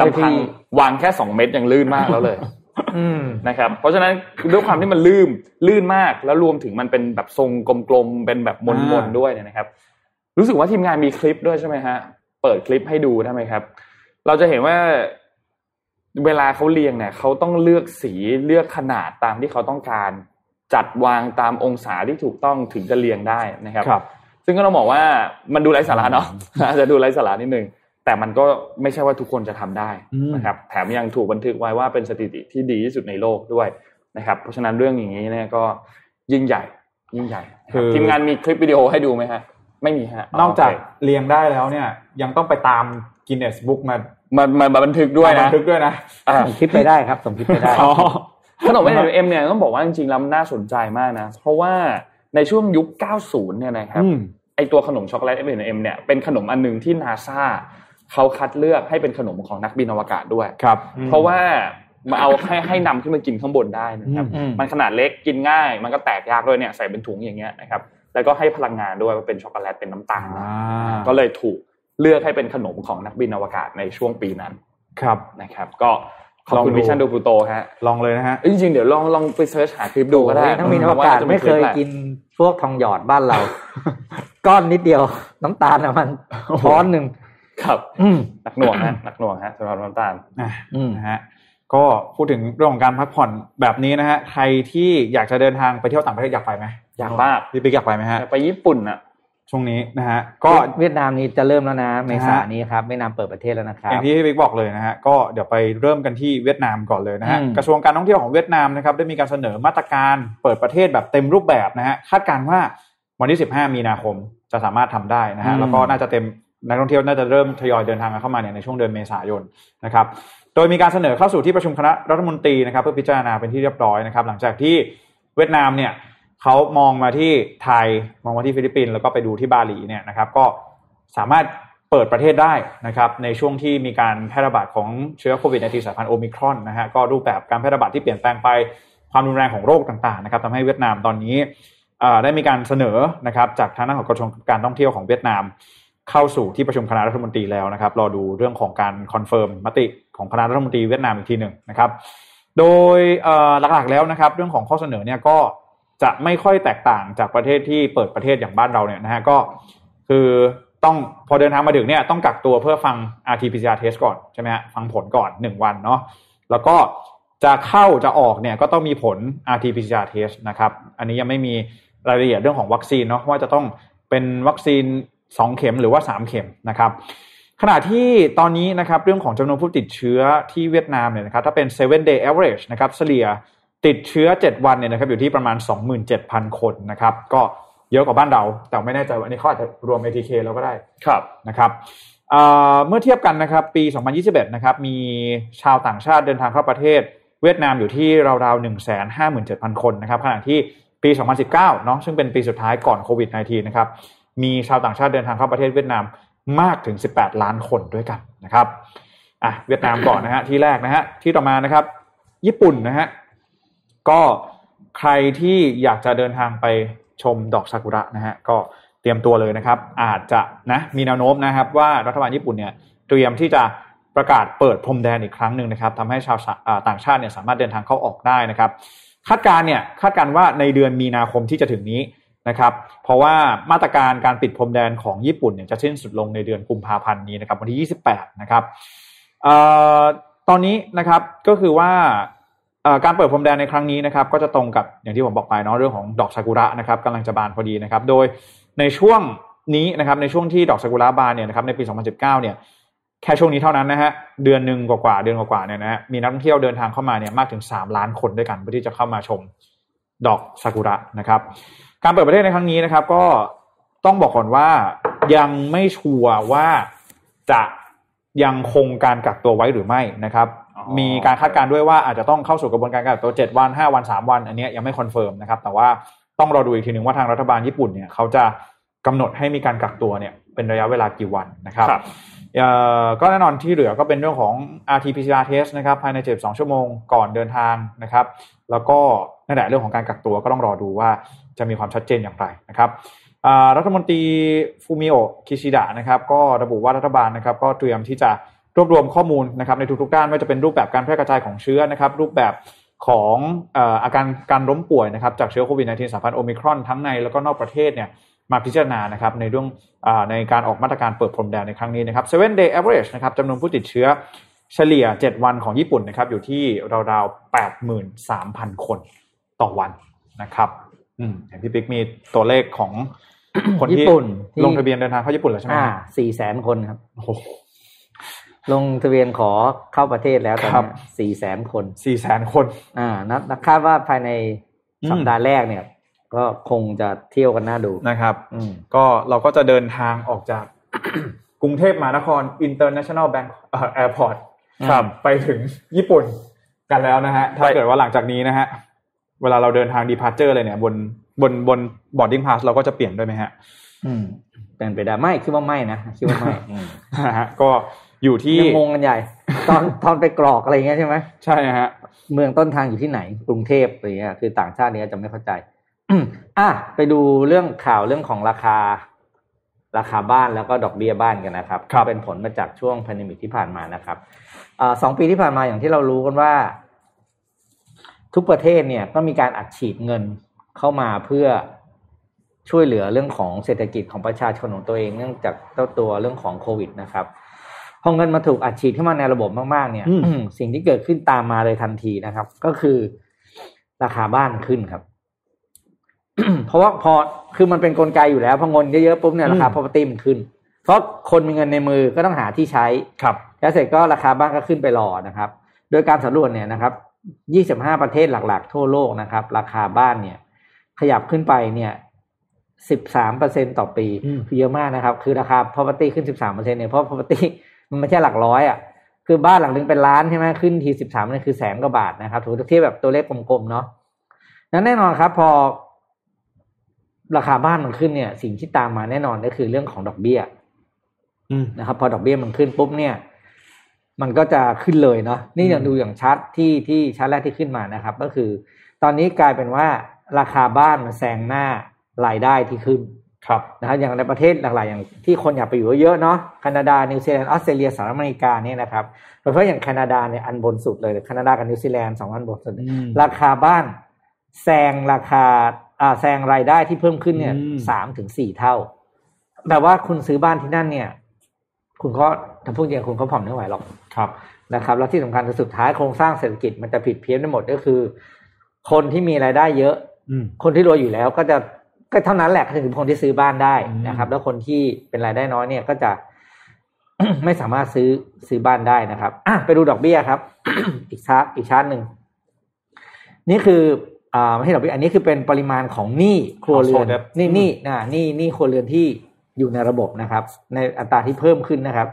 ลำพังวางแค่สองเม็ดยังลื่นมากแล้วเลย
อืม
นะครับเพราะฉะนั้นด้วยความที่มันลื่นลื่นมากแล้วรวมถึงมันเป็นแบบทรงกลมๆเป็นแบบมน
อ่า
ๆด้วยเนี่ยนะครับ รู้สึกว่าทีมงานมีคลิปด้วยใช่ไหมฮะ เปิดคลิปให้ดูได้ไหมครับ เราจะเห็นว่าเวลาเขาเรียงเนี่ยเขาต้องเลือกสีเลือกขนาดตามที่เขาต้องการ จัดวางตามองศาที่ถูกต้องถึงจะเรียงได้นะครับ
ครับ
ซึ่งก็ต้องบอกว่ามันดูไร้สาระเนาะอาจจะดูไร้สาระนิดนึงแต่มันก็ไม่ใช่ว่าทุกคนจะทำได้
อืม
นะครับ แถมยังถูกบันทึกไว้ว่าเป็นสถิติที่ดีที่สุดในโลกด้วยนะครับ เพราะฉะนั้นเรื่องอย่างนี้เนี่ยก็ยิ่งใหญ่ยิ่งใหญ่นะครับทีมงานมีคลิปวิดีโอให้ดูไหมฮะ ไม่มีฮะ
นอกจาก
โเค
เรียงได้แล้วเนี่ย ยังต้องไปตามกินเนสบุ๊กมา
มามามาบันทึกด้วย
มา
นะ
บันทึกด้วยนะ
อ่า
ส่งคลิปไปได้ครับส่งคลิปไปได้
อ๋อ
ขนม M&M เนี่ยต้องบอกว่าจริงๆแล้วมันน่าสนใจมากนะ เพราะว่าในช่วงยุค 90 เนี่ยนะครับ
อืม
ไอตัวขนมช็อกโกแลต M&M เนี่ยเป็นขนมอันหนึงที่นาซาเขาคัดเลือกให้เป็นขนมของนักบินอวกาศด้วย
ครับ
เพราะว่ามาเอาให้ให้นำขึ้นมากินข้างบนได้นะครับ
อืม
มันขนาดเล็กกินง่าย มันก็แตกยากด้วยเนี่ยใส่เป็นถุงอย่างเงี้ยนะครับ แล้วก็ให้พลังงานด้วยว่าเป็นช็อกโกแลตเป็นน้ำตาล
อ่า
ก็เลยถูกเลือกให้เป็นขนมของนักบินอวกาศในช่วงปีนั้น
ครับ
นะครับ ก็ขอบคุณ
ลองดู
มิชชั่นดูปูโตฮะ
ลองเลยนะฮะ
เอ้ยจริงๆเดี๋ยวลองลองไปเซิร์ชหาคลิปดูก็ได้
ทั้งมีนอวกาศไม่เคยกินพวกทองหยอดบ้านเรา ก้อนนิดเดียว น้ำตาลน่ะมันช้อนหนึ่ง
ครับ
อืม
หนักหน่วงฮะหนักหน่วงฮะสำหรับน้ำตาล
อะ
อืม
นะฮะ ก็พูดถึงเรื่องของการพักผ่อนแบบนี้นะฮะใครที่อยากจะเดินทางไปเที่ยวต่างประเทศอยากไปไหม
อยากมาก
พี่ปิ๊กอยากไปไหมฮะ
ไปญี่ปุ่นอะ
ช่วงนี้นะฮะก็
เวียดนามนี้จะเริ่มแล้วนะเมษายนนี้ครับเวียดนามเปิดประเทศแล้วนะครั
อบย่างที่พี่บิ๊กบอกเลยนะฮะก็เดี๋ยวไปเริ่มกันที่เวียดนามก่อนเลยนะฮะ
อืม
กระทรวงการท่องเที่ยวของเวียดนามนะครับได้มีการเสนอมาตรการเปิดประเทศแบบเต็มรูปแบบนะฮะคาดการณ์ว่าวันที่ 15 มีนาคมจะสามารถทำได้นะฮะแล้วก็น่าจะเต็มนักท่องเที่ยวน่าจะเริ่มทยอยเดินทางกันเข้ามาเนี่ยในช่วงเดือนเมษายนนะครับโดยมีการเสนอเข้าสู่ที่ประชุมคณะรัฐมนตรีนะครับเพื่อพิจารณาเป็นที่เรียบร้อยนะครับ หลังจากที่เวียดนามเนี่ยเขามองมาที่ไทยมองมาที่ฟิลิปปินส์แล้วก็ไปดูที่บาหลีเนี่ยนะครับก็สามารถเปิดประเทศได้นะครับในช่วงที่มีการแพร่ระบาดของเชื้อโควิด -19 สายพันธุ์โอมิครอนนะฮะก็รูปแบบการแพร่ระบาดที่เปลี่ยนแปลงไปความรุนแรงของโรคต่างๆนะครับทำให้เวียดนามตอนนี้ได้มีการเสนอนะครับจากทางด้านของกระทรวงการท่องเที่ยวของเวียดนาม เข้าสู่ที่ประชุมคณะรัฐมนตรีแล้วนะครับรอดูเรื่องของการ confirm มติ ของคณะรัฐมนตรีเวียดนามอีกทีหนึ่งนะครับ โดยหลักๆแล้วนะครับ เรื่องของข้อเสนอเนี่ยก็จะไม่ค่อยแตกต่างจากประเทศที่เปิดประเทศอย่างบ้านเราเนี่ยนะฮะก็คือต้องพอเดินทางมาถึงเนี่ยต้องกักตัวเพื่อฟัง RT-PCR test ก่อนใช่ไหมฮะฟังผลก่อน 1 วันเนาะแล้วก็จะเข้าจะออกเนี่ยก็ต้องมีผล RT-PCR test นะครับ อันนี้ยังไม่มีรายละเอียดเรื่องของวัคซีนเนาะว่าจะต้องเป็นวัคซีน 2 เข็มหรือว่า 3 เข็มนะครับ ขณะที่ตอนนี้นะครับเรื่องของจำนวนผู้ติดเชื้อที่เวียดนามเนี่ยนะครับถ้าเป็น7 day average นะครับเฉลี่ยติดเชื้อ 7 วันเนี่ยนะครับอยู่ที่ประมาณ 27,000 คนนะครับ ก็เยอะกว่าบ้านเรา แต่ไม่แน่ใจว่าอันนี้เขาอาจจะรวม ATK แล้วก็ได้
ครับ
นะครับเอ่อเมื่อเทียบกันนะครับปี 2021 นะครับมีชาวต่างชาติเดินทางเข้าประเทศ เวียดนามอยู่ที่ราวๆ 157,000 คนนะครับขณะที่ปี 2019 เนาะซึ่งเป็นปีสุดท้ายก่อนโควิด -19 นะครับมีชาวต่างชาติเดินทางเข้าประเทศเวียดนาม มากถึง 18 ล้านคนด้วยกันนะครับอะเวียดนามก่อนนะฮะที่แรกนะฮะที่ต่อมานะครับ ญี่ปุ่นนะฮะก็ใครที่อยากจะเดินทางไปชมดอกซากุระนะฮะก็เตรียมตัวเลยนะครับ อาจจะนะมีแนวโน้มนะครับ ว่ารัฐบาลญี่ปุ่นเนี่ยเตรียมที่จะประกาศเปิดพรมแดนอีกครั้งหนึ่งนะครับทำให้ชาวต่างชาติเนี่ยสามารถเดินทางเข้าออกได้นะครับ คาดการเนี่ยคาดการว่าในเดือนมีนาคมที่จะถึงนี้ นะครับเพราะว่ามาตรการการปิดพรมแดนของญี่ปุ่นเนี่ยจะสิ้นสุดลงในเดือนกุมภาพันธ์นี้นะครับวันที่ 28 นะครับตอนนี้นะครับก็คือว่าการเปิดพรมแดนในครั้งนี้นะครับก็จะตรงกับอย่างที่ผมบอกไปเนาะเรื่องของดอกซากุระนะครับกำลังจะบานพอดีนะครับโดยในช่วงนี้นะครับในช่วงที่ดอกซากุระบานเนี่ยนะครับในปี 2019 เนี่ยแค่ช่วงนี้เท่านั้นนะฮะเดือนหนึ่งกว่าเดือนกว่าเนี่ยนะฮะมีนักท่องเที่ยวเดินทางเข้ามาเนี่ยมากถึง 3 ล้านคนด้วยกันเพื่อที่จะเข้ามาชมดอกซากุระนะครับ การเปิดประเทศในครั้งนี้นะครับ ก็ต้องบอกก่อนว่ายังไม่ชัวร์ว่าจะยังคงการกักตัวไว้หรือไม่นะครับมีการคาดการณ์ด้วยว่าอาจจะต้องเข้าสู่กระบวนการกักตัว7วัน5วัน3วัน อันนี้ยังไม่ confirm นะครับแต่ว่าต้องรอดูอีกทีหนึ่งว่าทางรัฐบาลญี่ปุ่นเนี่ยเขาจะกำหนดให้มีการกักตัวเนี่ยเป็นระยะเวลากี่วันนะครับก็แน่นอนที่เหลือก็เป็นเรื่องของ RT-PCR test นะครับภายใน72ชั่วโมงก่อนเดินทางนะครับ แล้วก็นั่นแหละเรื่องของการกักตัวก็ต้องรอดูว่า จะมีความชัดเจนอย่างไรนะครับรัฐมนตรีฟูมิโอคิชิดะนะครับก็ระบุว่ารัฐบาลนะครับก็เตรียมที่จะรวบรวมข้อมูลนะครับในทุกๆด้านไม่ว่าจะเป็นรูปแบบการแพร่กระจายของเชื้อนะครับรูปแบบของอาการการล้มป่วยนะครับจากเชื้อโควิด -19 สายพันธุ์โอมิครอนทั้งในแล้วก็นอกประเทศเนี่ยมาพิจารณานะครับในเรื่องอในการออกมาตรการเปิดพรมแดนในครั้งนี้นะครับ seven day average นะครับจำนวนผู้ติดเชื้อเฉลี่ย 7 วันของญี่ปุ่นนะครับอยู่ที่ราวๆ 83,000 คนต่อวันนะครับ เห็นพี่ปิ๊กมีตัวเลขของคนที่ลงทะเบียนเดินทางเข้าญี่ปุ่นแล้วใช่ไหม
อ่าสี่แสนคนครับลงทะเบียนขอเข้าประเทศแล้วตอนนี้สี่แสนคน
สี่แสนคน
อ่านักคาดว่าภายในสัปดาห์แรกเนี่ย ก็คงจะเที่ยวกันน่าดู
นะครับอืมก็เราก็จะเดินทางออกจากกรุงเทพมหานคร International Bank Airport ครับไปถึงญี่ปุ่นกันแล้วนะฮะ ถ้าเกิดว่าหลังจากนี้นะฮะ เวลาเราเดินทาง departure เลยเนี่ย บนบนบน boarding pass เราก็จะเปลี่ยนด้วยไหมฮะ
อืมเป็นไปได้ไม่คิดว่าไม่นะคิดว่าไม่
นะฮะก็อยู่ที่
งงกันใหญ่ ตอนตอนไปกรอกอะไรเงี้ยใช่ไหม
ใช่ฮะ
เมืองต้นทางอยู่ที่ไหน กรุงเทพอะไรเงี้ยคือต่างชาติเนี้ยจะไม่เข้าใจอะไปดูเรื่องข่าวเรื่องของราคา ราคาบ้านแล้วก็ดอกเบี้ยบ้านกันนะครับเป็นผลมาจากช่วงพันธมิตที่ผ่านมานะครับอสองปีที่ผ่านมาอย่างที่เรารู้กันว่า ทุกประเทศเนี่ยก็มีการอัดฉีดเงินเข้ามาเพื่อช่วยเหลือเรื่องของเศรษฐกิจของประชาชนของตัวเองเนื่องจากเจ้าตัวเรื่องของโควิดนะครับพอเงินมาถูกอัดฉีดเข้ามาในระบบมากๆเนี่ยสิ่งที่เกิดขึ้นตามมาเลยทันทีนะครับ ก็คือราคาบ้านขึ้นครับเพราะว่าพอคือมันเป็นนกลไกอยู่แล้วพอเงินเยอะๆปุ๊บเนี่ยราคา property มันขึ้น เพราะคนมีเงินในมือก็ต้องหาที่ใช้
ครับ
แล้วเสร็จก็ราคาบ้านก็ขึ้นไปรอนะครับ โดยการสำรวจเนี่ยนะครับ 25 ประเทศหลัก ๆ ทั่วโลกนะครับ ราคาบ้านเนี่ย ขยับขึ้นไปเนี่ย13เปอร์เซ็นต่อปีคือเยอะมากนะครับ คือราคา property ขึ้น 13เปอร์เซ็นเนี่ยเพราะ property มันไม่ใช่หลักร้อยอะคือบ้านหลังนึงเป็นล้านใช่ไหมขึ้นทีสิบสามนี่คือแสนกว่าบาทนะครับถูกเทียบแบบตัวเลขกลมๆเนาะนั้นแน่นอนครับ พอราคาบ้านมันขึ้นเนี่ย สิ่งที่ตามมาแน่นอนก็คือเรื่องของดอกเบี้ยนะครับ พอดอกเบี้ยมันขึ้นปุ๊บเนี่ย มันก็จะขึ้นเลยเนาะนี่อย่างดูอย่างชัดที่ที่ชัดแรกที่ขึ้นมานะครับ ก็คือ ตอนนี้กลายเป็นว่าราคาบ้านมันแซงหน้ารายได้ที่ขึ้น
ครับ
นะครับอย่างในประเทศหลักๆอย่างที่คนอยากไปอยู่เยอะเนาะแคนาดานิวซีแลนด์ออสเตรเลียสหรัฐอเมริกาเนี่ยนะครับเพราะอย่างแคนาดาเนี่ยอันบนสุดเลยแคนาดากับนิวซีแลนด์สองอันบนสุดราคาบ้านแซงราคาอ่าแซงรายได้ที่เพิ่มขึ้นเนี่ยสามถึงสี่เท่าแบบว่าคุณซื้อบ้านที่นั่นเนี่ย คุณก็ถ้าพูดจริงคุณก็ผ่อนไม่ไหวหรอก
ครับ
นะครับ แล้วที่สำคัญสุดท้ายโครงสร้างเศรษฐกิจมันจะผิดเพี้ยนไปหมดก็คือ คนที่มีรายได้เยอะคนที่รวยอยู่แล้วก็จะก็เท่านั้นแหละถึงคนที่ซื้อบ้านได้นะครับ แล้วคนที่เป็นรายได้น้อยเนี่ยก็จะไม่สามารถซื้อซื้อบ้านได้นะครับอะไปดูดอกเบี้ยครับ อีกชาร์ตอีกชาร์ตหนึ่งนี่คืออ่าไม่ใช่ดอกเบี้ยอันนี้คือเป็นปริมาณของหนี้ครัวเรือนนี่นี่นะหนี้หนี้ครัวเรือนที่ อยู่ในระบบนะครับ ในอัตราที่เพิ่มขึ้นนะครับ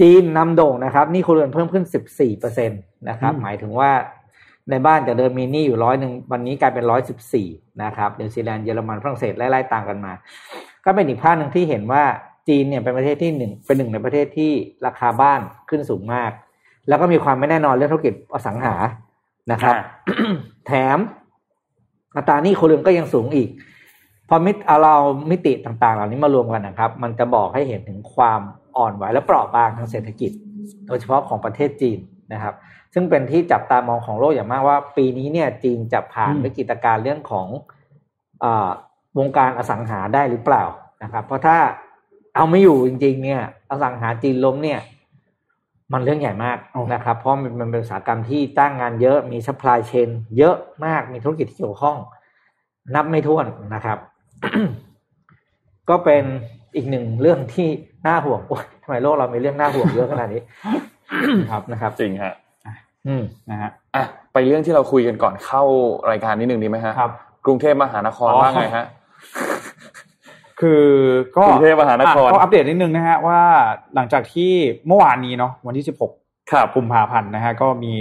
จีนนำโด่งนะครับหนี่ครัวเรือนเพิ่มขึ้น 14เปอร์เซ็นตนะครับ หมายถึงว่าในบ้านจากเดิมมีหนี้อยู่ร้อยหนึ่งวันนี้กลายเป็นร้อยสิบสี่นะครับนิวซีแลนด์เยอรมันฝรั่งเศสไล่ๆตามกันมา ก็เป็นอีกภาพหนึ่งที่เห็นว่าจีนเนี่ยเป็นประเทศที่หนึ่งเป็นหนึ่งในประเทศที่ราคาบ้านขึ้นสูงมาก แล้วก็มีความไม่แน่นอนเรื่องธุรกิจอสังหานะครับ แถมอัตราหนี้ครัวเรือนก็ยังสูงอีก พอมิตรเอาเรามิติต่างๆ เหล่านี้มารวมกันนะครับ มันจะบอกให้เห็นถึงความอ่อนไหวและเปราะบางทางเศรษฐกิจ โดยเฉพาะของประเทศจีนนะครับ ซึ่งเป็นที่จับตามองของโลกอย่างมากว่า ปีนี้เนี่ยจีนจะผ่านวิกฤตการณ์เรื่องของอวงการอสังหาได้หรือเปล่านะครับ เพราะถ้าเอาไม่อยู่จริง ๆ เนี่ย อสังหาจีนล้มเนี่ย มันเรื่องใหญ่มากนะครับ เพราะมันเป็นอุตสาหกรรมที่จ้างงานเยอะมี supply chain เยอะมากมีธุรกิจที่เกี่ยวข้อง นับไม่ถ้วนนะครับ ก็เป็นอีกหนึ่งเรื่องที่น่าห่วงโอ้ยทำไมโลกเรามีเรื่องน่าห่วงเยอะขนาดนี้ครับนะครับ
จริงฮะ
อืม
นะฮะ
อะไปเรื่องที่เราคุยกันก่อนเข้ารายการนิดนึงดีไหมฮะ
ครับ
กรุงเทพมหานคร
อ๋อ
ว่าไงฮะ
คือก็
กรุงเทพมหานคร
อะก็อัปเดตนิดนึงนะฮะว่าหลังจากที่เมื่อวานนี้เนาะวันที่16
ครับ
กุมภาพันธ์นะฮะก็มี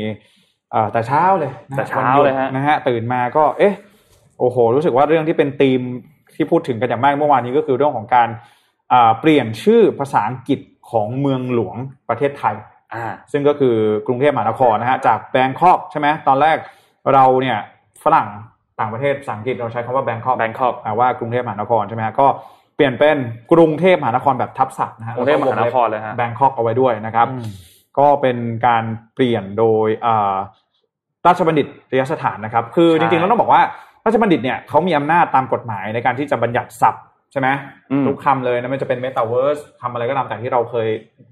เอ่อแต่เช้าเลยนะ
แต่เช้า
วันหยุด
เลยฮะ
นะฮะตื่นมาก็ เอ๊ะ โอ้โห รู้สึกว่าเรื่องที่เป็นธีม ที่พูดถึงกันอย่างมากเมื่อวานนี้ก็คือเรื่องของการอ่าเปลี่ยนชื่อภาษาอังกฤษของเมืองหลวงประเทศไทย
อ่า
ซึ่งก็คือกรุงเทพมหานครนะฮะจากแบงคอกใช่ไหมตอนแรกเราเนี่ยฝรั่งต่างประเทศภาษาอังกฤษเราใช้คำว่าแบงคอก
Bangkok
ว่ากรุงเทพมหานครใช่ไหมฮะก็เปลี่ยนเป็นกรุงเทพมหานครแบบทับศัพท์นะฮะ
กรุงเทพมหานครเลยฮะ
Bangkok เอาไว้ด้วยนะครับ ก็เป็นการเปลี่ยนโดยอ่าราชบัณฑิตยสถานนะครับ คือ
ใช่
จริงๆแล้วต้องบอกว่า ราชบัณฑิตเนี่ยเขามีอำนาจตามกฎหมายในการที่จะบัญญัติศัพท์ใช่ไหม
อืม
ทุกคำเลยนะไม่จะเป็นเมตาเวิร์สคำอะไรก็ตามแต่ที่เราเคย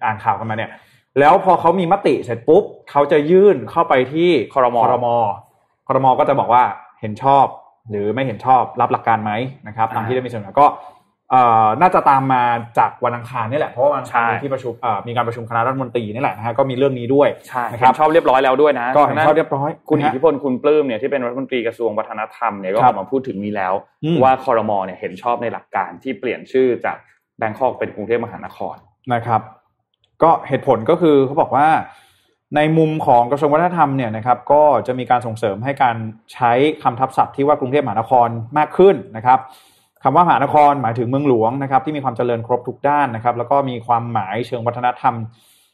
อ่านข่าวกันมาเนี่ย แล้วพอเขามีมติเสร็จปุ๊บเขาจะยื่นเข้าไปที่
ครม
ครมครมก็จะบอกว่าเห็นชอบหรือไม่เห็นชอบรับหลักการไหมนะครับตามที่ได้มีเสนอก็เอ่อ น่าจะตามมาจากวันอังคารนี่แหละเพราะว่าวันอังคาร
ใช่
มีที่ประชุมเอ่อมีการประชุมคณะรัฐมนตรีนี่แหละนะฮะก็มีเรื่องนี้ด้วย
ใช่
นะค
เห็
รับ
นชอบเรียบร้อยแล้วด้วยนะ
ก็เห็นชอบเรียบร้อย
คุณ
นะ
อิ
ฮะ
ทธิพลคุณปลื้มเนี่ยที่เป็นรัฐมนตรีกระทรวงวัฒนธรรมเนี่ยก็
ค
อ
รั
อบกมาพูดถึงนี้แล้ว
อืม
ว่าคอรมอเนี่ยเห็นชอบในหลักการที่เปลี่ยนชื่อจากแบงคอกเป็นกรุงเทพมหานคร
นะครับ ก็เหตุผลก็คือเขาบอกว่าในมุมของกระทรวงวัฒนธรรมเนี่ยนะครับก็จะมีการส่งเสริมให้การใช้คำทับศัพท์ที่ว่ากรุงเทพมหานครมากขึ้นนะครับ คำว่ามหานครหมายถึงเมืองหลวงนะครับที่มีความเจริญครบทุกด้านนะครับ แล้วก็มีความหมายเชิงวัฒนธรรม